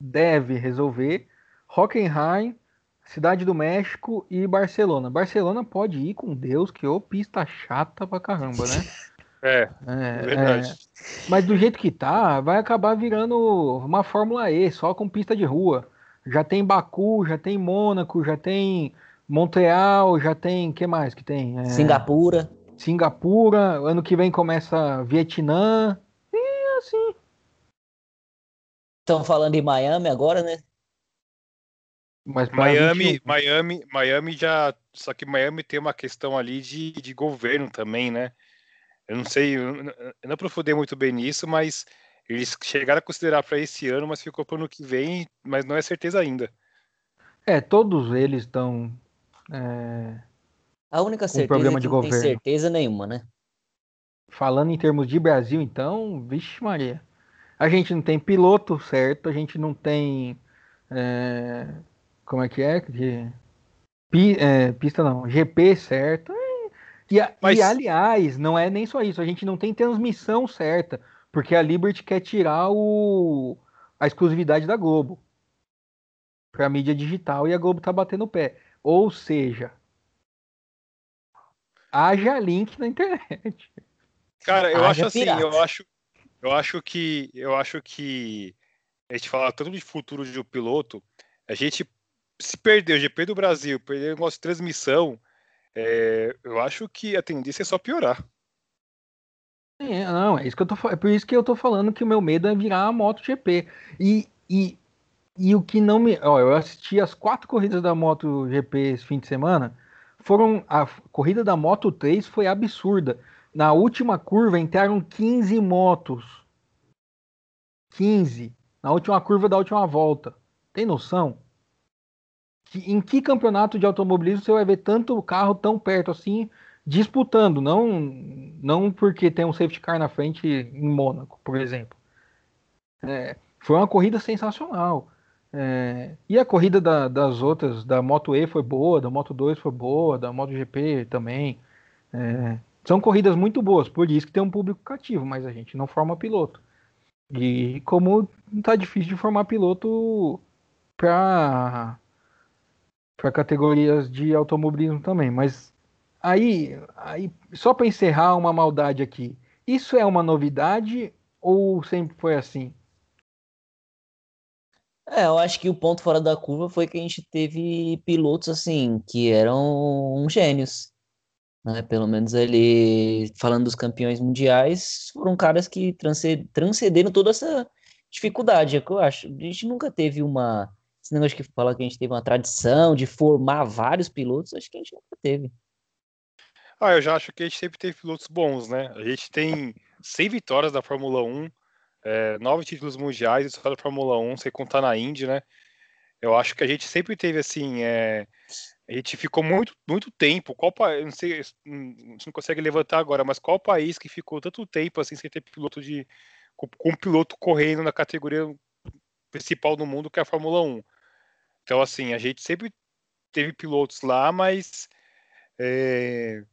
deve resolver, Hockenheim, Cidade do México e Barcelona. Barcelona pode ir com Deus, que ô pista chata pra caramba, né? É, é, é verdade. É, mas do jeito que tá, vai acabar virando uma Fórmula E, só com pista de rua. Já tem Baku, já tem Mônaco, já tem Montreal, já tem. que mais que tem? É, Singapura. Singapura, ano que vem começa Vietnã. E assim. Estão falando em Miami agora, né? Mas Miami, Miami, Miami já. Só que Miami tem uma questão ali de, de governo também, né? Eu não sei, eu não aprofundei muito bem nisso, mas eles chegaram a considerar para esse ano, mas ficou para o ano que vem, mas não é certeza ainda. É, todos eles estão. É, a única certeza problema é que de não governo. tem certeza nenhuma, né? Falando em termos de Brasil, então, vixe Maria. A gente não tem piloto certo, a gente não tem. É, como é que é? De, pi, é, pista não, GP certo. E, Mas... e, aliás, não é nem só isso, a gente não tem transmissão certa, porque a Liberty quer tirar o, a exclusividade da Globo para mídia digital e a Globo tá batendo o pé. Ou seja, haja link na internet. Cara, eu haja acho assim, pirata. eu acho eu acho que eu acho que a gente fala tanto de futuro de um piloto, a gente se perder o GP do Brasil, perder o negócio de transmissão, é, eu acho que a tendência é só piorar. É, não, é isso que eu tô É por isso que eu tô falando que o meu medo é virar a MotoGP. E, e, e o que não me. Ó, eu assisti as quatro corridas da MotoGP esse fim de semana. Foram. A corrida da Moto 3 foi absurda. Na última curva entraram 15 motos 15 na última curva da última volta. Tem noção? Em que campeonato de automobilismo você vai ver tanto carro tão perto assim disputando? Não, não porque tem um safety car na frente em Mônaco, por exemplo. É, foi uma corrida sensacional. É, e a corrida da, das outras, da Moto E foi boa, da Moto 2 foi boa, da Moto GP também. É, são corridas muito boas, por isso que tem um público cativo, mas a gente não forma piloto. E como tá difícil de formar piloto para para categorias de automobilismo também, mas aí, aí só para encerrar uma maldade aqui, isso é uma novidade ou sempre foi assim? É, eu acho que o ponto fora da curva foi que a gente teve pilotos assim que eram gênios. Né? Pelo menos ele, falando dos campeões mundiais, foram caras que transcenderam toda essa dificuldade. É que eu acho. A gente nunca teve uma. Esse negócio que fala que a gente teve uma tradição de formar vários pilotos, acho que a gente nunca teve. Ah, eu já acho que a gente sempre teve pilotos bons, né? A gente tem 100 vitórias da Fórmula 1 é, nove títulos mundiais, só da Fórmula 1, sem contar na Indy, né? Eu acho que a gente sempre teve assim, é, a gente ficou muito, muito tempo. Qual não sei, não consegue levantar agora, mas qual país que ficou tanto tempo assim sem ter piloto de com, com um piloto correndo na categoria principal do mundo que é a Fórmula 1? Então assim, a gente sempre teve pilotos lá, mas é,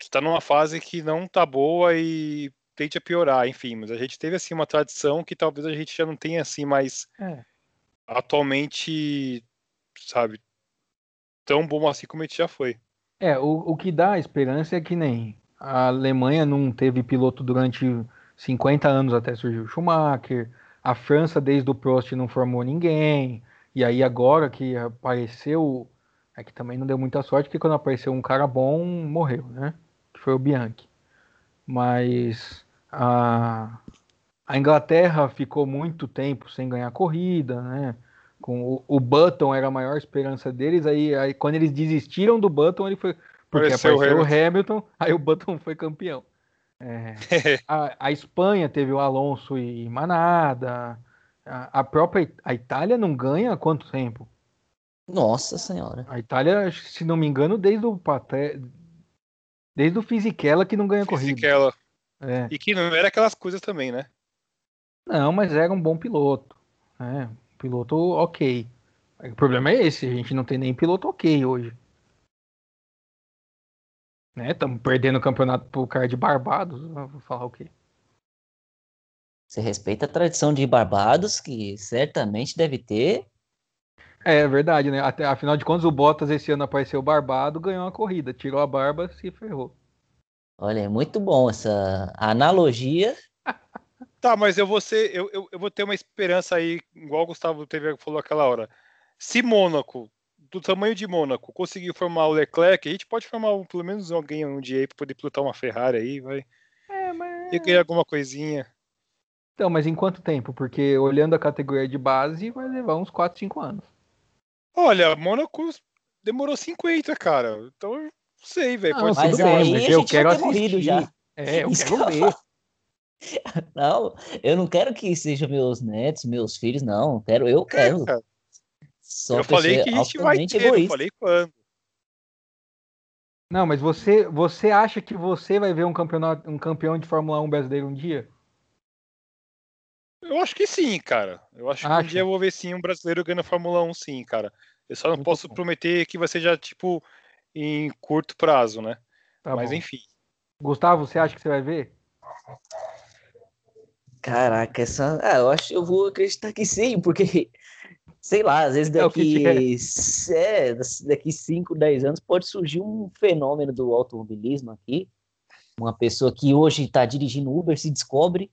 está numa fase que não tá boa e tende a piorar, enfim, mas a gente teve assim uma tradição que talvez a gente já não tenha assim mais é. atualmente, sabe, tão bom assim como a gente já foi. É, o, o que dá esperança é que nem a Alemanha não teve piloto durante 50 anos até surgir o Schumacher, a França desde o Prost não formou ninguém, e aí agora que apareceu, é que também não deu muita sorte, que quando apareceu um cara bom, morreu, né? Que foi o Bianchi. Mas a, a Inglaterra ficou muito tempo sem ganhar corrida, né? Com o, o Button era a maior esperança deles, aí, aí quando eles desistiram do Button, ele foi porque apareceu, apareceu o, Hamilton. Hamilton, aí o Button foi campeão. É, a, a, Espanha teve o Alonso e Manada. A, a, própria a Itália não ganha há quanto tempo? Nossa senhora. A Itália, se não me engano, desde o Paté, desde o Fisichella que não ganha Fisichella. corrida. É. E que não era aquelas coisas também, né? Não, mas era um bom piloto. É, piloto ok. O problema é esse, a gente não tem nem piloto ok hoje. Né? Estamos perdendo o campeonato pro cara de Barbados. Vou falar o quê? Você respeita a tradição de Barbados, que certamente deve ter. É verdade, né? Até, afinal de contas, o Bottas esse ano apareceu barbado, ganhou uma corrida, tirou a barba, se ferrou. Olha, é muito bom essa analogia. Tá, mas eu vou ser, eu, eu, eu, vou ter uma esperança aí, igual o Gustavo teve, falou aquela hora. Se Mônaco, do tamanho de Mônaco, conseguir formar o Leclerc, a gente pode formar um, pelo menos alguém um dia aí para poder pilotar uma Ferrari aí, vai. É, mas... E ganhar alguma coisinha. Então, mas em quanto tempo? Porque olhando a categoria de base, vai levar uns 4, 5 anos. Olha, Mônaco demorou 50, cara. Então sei, velho. Pode mas ser. Aí eu quero assistir. Já. É, eu quero ver. Não, eu não quero que sejam meus netos, meus filhos, não. Quero, eu quero. É, Só eu falei que a gente vai ter, egoísta. eu falei quando. Não, mas você, você acha que você vai ver um campeonato, um campeão de Fórmula 1 brasileiro um dia? Eu acho que sim, cara. Eu acho Acha? que um dia eu vou ver sim um brasileiro ganhando a Fórmula 1, sim, cara. Eu só não Muito posso bom. prometer que vai seja tipo em curto prazo, né? Tá Mas bom. enfim. Gustavo, você acha que você vai ver? Caraca, essa. Ah, eu acho que eu vou acreditar que sim, porque, sei lá, às vezes é daqui. É, é, daqui 5, 10 anos pode surgir um fenômeno do automobilismo aqui. Uma pessoa que hoje está dirigindo Uber se descobre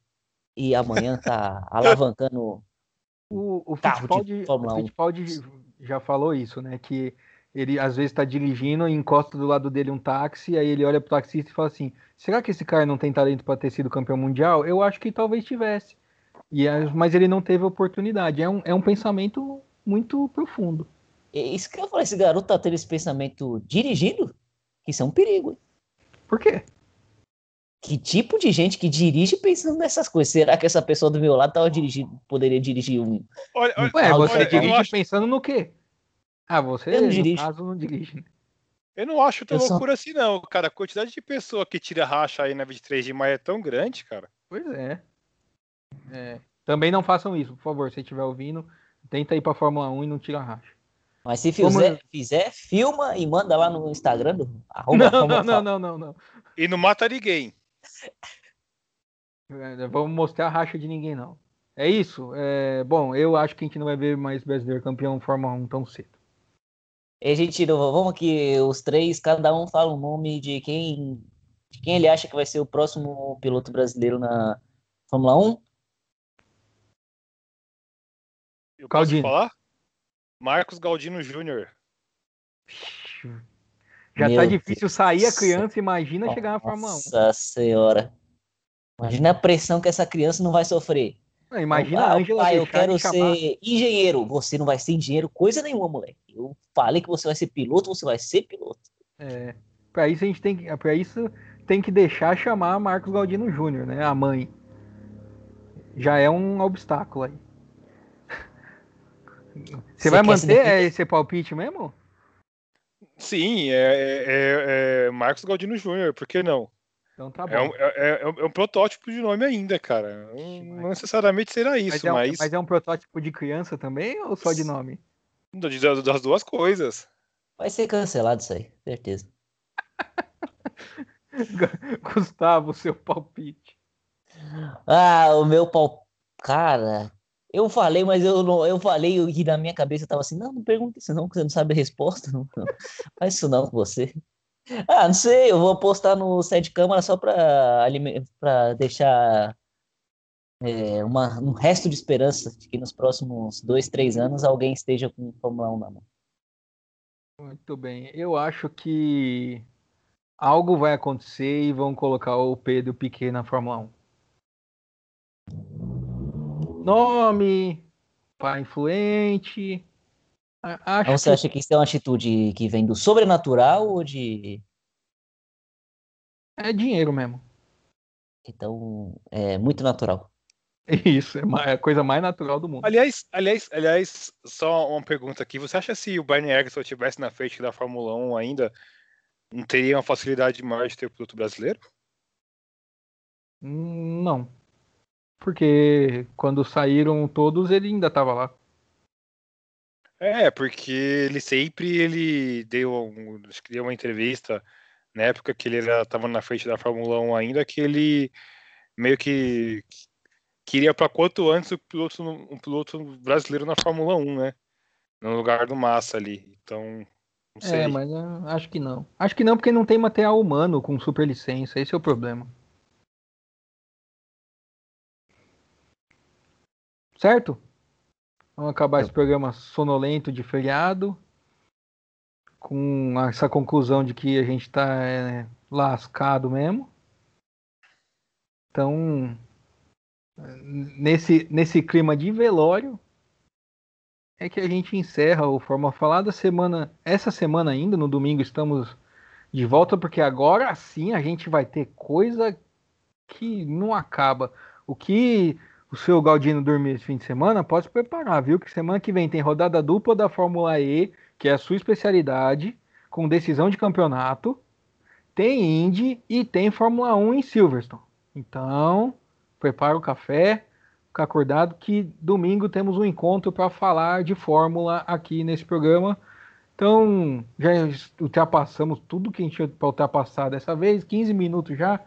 e amanhã está alavancando. O, o Fittipaldi, o Fittipaldi já falou isso, né? Que ele às vezes está dirigindo e encosta do lado dele um táxi, aí ele olha pro taxista e fala assim: será que esse cara não tem talento para ter sido campeão mundial? Eu acho que talvez tivesse. E, mas ele não teve oportunidade. É um, é um pensamento muito profundo. Isso que eu falei, esse garoto tá tendo esse pensamento dirigindo? Isso é um perigo. Hein? Por quê? Que tipo de gente que dirige pensando nessas coisas? Será que essa pessoa do meu lado tava dirigindo, poderia dirigir um. Olha, olha, Ué, você olha, dirige acho... pensando no quê? Ah, você, eu não no caso, não dirige. Eu não acho tão eu loucura só... assim, não, cara. A quantidade de pessoa que tira racha aí na 23 de maio é tão grande, cara. Pois é. é. Também não façam isso, por favor. Se estiver ouvindo, tenta ir pra Fórmula 1 e não tira racha. Mas se fizer, Como... fizer, filma e manda lá no Instagram do arroba, não, não, não, não, não, não. E não mata ninguém. É, vamos mostrar a racha de ninguém, não. É isso. É, bom, eu acho que a gente não vai ver mais brasileiro campeão Fórmula 1 tão cedo. E a gente, vamos aqui, os três, cada um fala o um nome de quem, de quem ele acha que vai ser o próximo piloto brasileiro na Fórmula 1. Eu posso Galdino. falar? Marcos Galdino Júnior. Já Meu tá difícil Deus sair a criança, imagina Nossa chegar na Fórmula 1. Nossa senhora. Imagina a pressão que essa criança não vai sofrer. Não, imagina a Angela pai, eu quero ser engenheiro. Você não vai ser engenheiro coisa nenhuma, moleque. Eu falei que você vai ser piloto, você vai ser piloto. É. Para isso a gente tem que, para isso tem que deixar chamar Marcos Galdino Júnior, né? A mãe. Já é um obstáculo aí. Você, você vai manter esse palpite mesmo? Sim, é, é, é Marcos Galdino Júnior, por que não? Então tá bom. É um, é, é, é um, protótipo de nome ainda, cara. Não necessariamente será isso, mas, mas... mas... é um protótipo de criança também ou só de nome? Das duas coisas. Vai ser cancelado isso aí, certeza. Gustavo, seu palpite. Ah, o meu palpite. Cara, eu falei, mas eu não, eu falei e na minha cabeça tava assim, não, não pergunta isso não, que você não sabe a resposta. Não, não. Faz isso não com você. Ah, não sei, eu vou postar no site câmara só para deixar é, uma, um resto de esperança de que nos próximos dois, três anos alguém esteja com Fórmula 1 na mão. Muito bem. Eu acho que algo vai acontecer e vão colocar o Pedro Piquet na Fórmula 1. Nome, pai influente, Acho então você que... acha que isso é uma atitude que vem do sobrenatural ou de. É dinheiro mesmo. Então, é muito natural. Isso, é a coisa mais natural do mundo. Aliás, aliás, aliás, só uma pergunta aqui. Você acha que se o Bernie Eccleston estivesse na frente da Fórmula 1 ainda, não teria uma facilidade maior de ter o piloto brasileiro? Hum, não. Porque quando saíram todos, ele ainda estava lá. É, porque ele sempre ele deu, um, deu uma entrevista na época que ele estava na frente da Fórmula 1 ainda, que ele meio que queria para quanto antes o piloto, um piloto brasileiro na Fórmula 1, né? No lugar do Massa ali. Então, não sei. É, mas acho que não. Acho que não, porque não tem material humano com super licença. Esse é o problema. Certo? Vamos acabar esse programa sonolento de feriado, com essa conclusão de que a gente está é, lascado mesmo. Então, nesse, nesse clima de velório, é que a gente encerra o Forma Falada semana. Essa semana ainda, no domingo, estamos de volta, porque agora sim a gente vai ter coisa que não acaba. O que o seu Galdino dormir esse fim de semana, pode se preparar, viu? Que semana que vem tem rodada dupla da Fórmula E, que é a sua especialidade, com decisão de campeonato. Tem Indy e tem Fórmula 1 em Silverstone. Então, prepara o café, fica acordado que domingo temos um encontro para falar de Fórmula aqui nesse programa. Então, já ultrapassamos tudo que a gente tinha para ultrapassar dessa vez, 15 minutos já.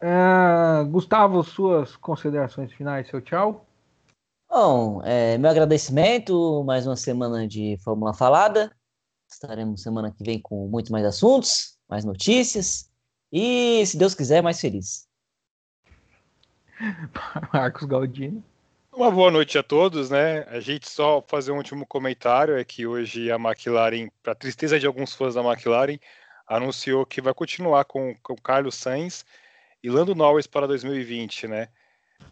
Uh, Gustavo, suas considerações finais, seu tchau. Bom, é, meu agradecimento, mais uma semana de Fórmula Falada. Estaremos semana que vem com muito mais assuntos, mais notícias e, se Deus quiser, mais feliz. Marcos Galdino. Uma boa noite a todos, né? A gente só fazer um último comentário é que hoje a McLaren, para tristeza de alguns fãs da McLaren, anunciou que vai continuar com o Carlos Sainz e Lando Norris para 2020, né?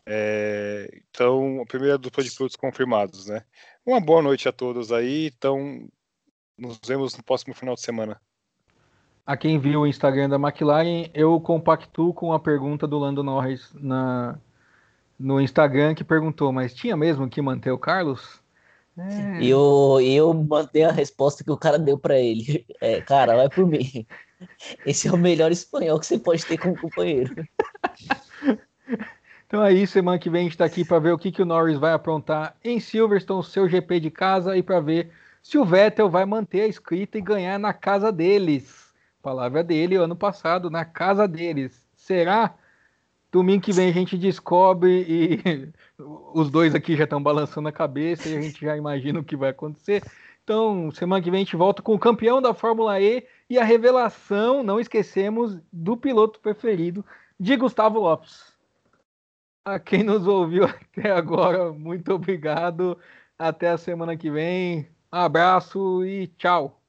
É, então, a primeira dupla de pilotos confirmados, né? Uma boa noite a todos aí, então nos vemos no próximo final de semana. a quem viu o Instagram da McLaren, eu compactuo com a pergunta do Lando Norris na, no Instagram, que perguntou, mas tinha mesmo que manter o Carlos? É. Eu, eu mantenho a resposta que o cara deu para ele. É, cara, vai por mim. Esse é o melhor espanhol que você pode ter como companheiro. Então aí, semana que vem a gente está aqui para ver o que, que o Norris vai aprontar em Silverstone, seu GP de casa, e para ver se o Vettel vai manter a escrita e ganhar na casa deles. Palavra dele ano passado, na casa deles. Será? Domingo que vem a gente descobre e os dois aqui já estão balançando a cabeça e a gente já imagina o que vai acontecer. Então, semana que vem a gente volta com o campeão da Fórmula E e a revelação, não esquecemos, do piloto preferido de Gustavo Lopes. A quem nos ouviu até agora, muito obrigado. Até a semana que vem. Abraço e tchau.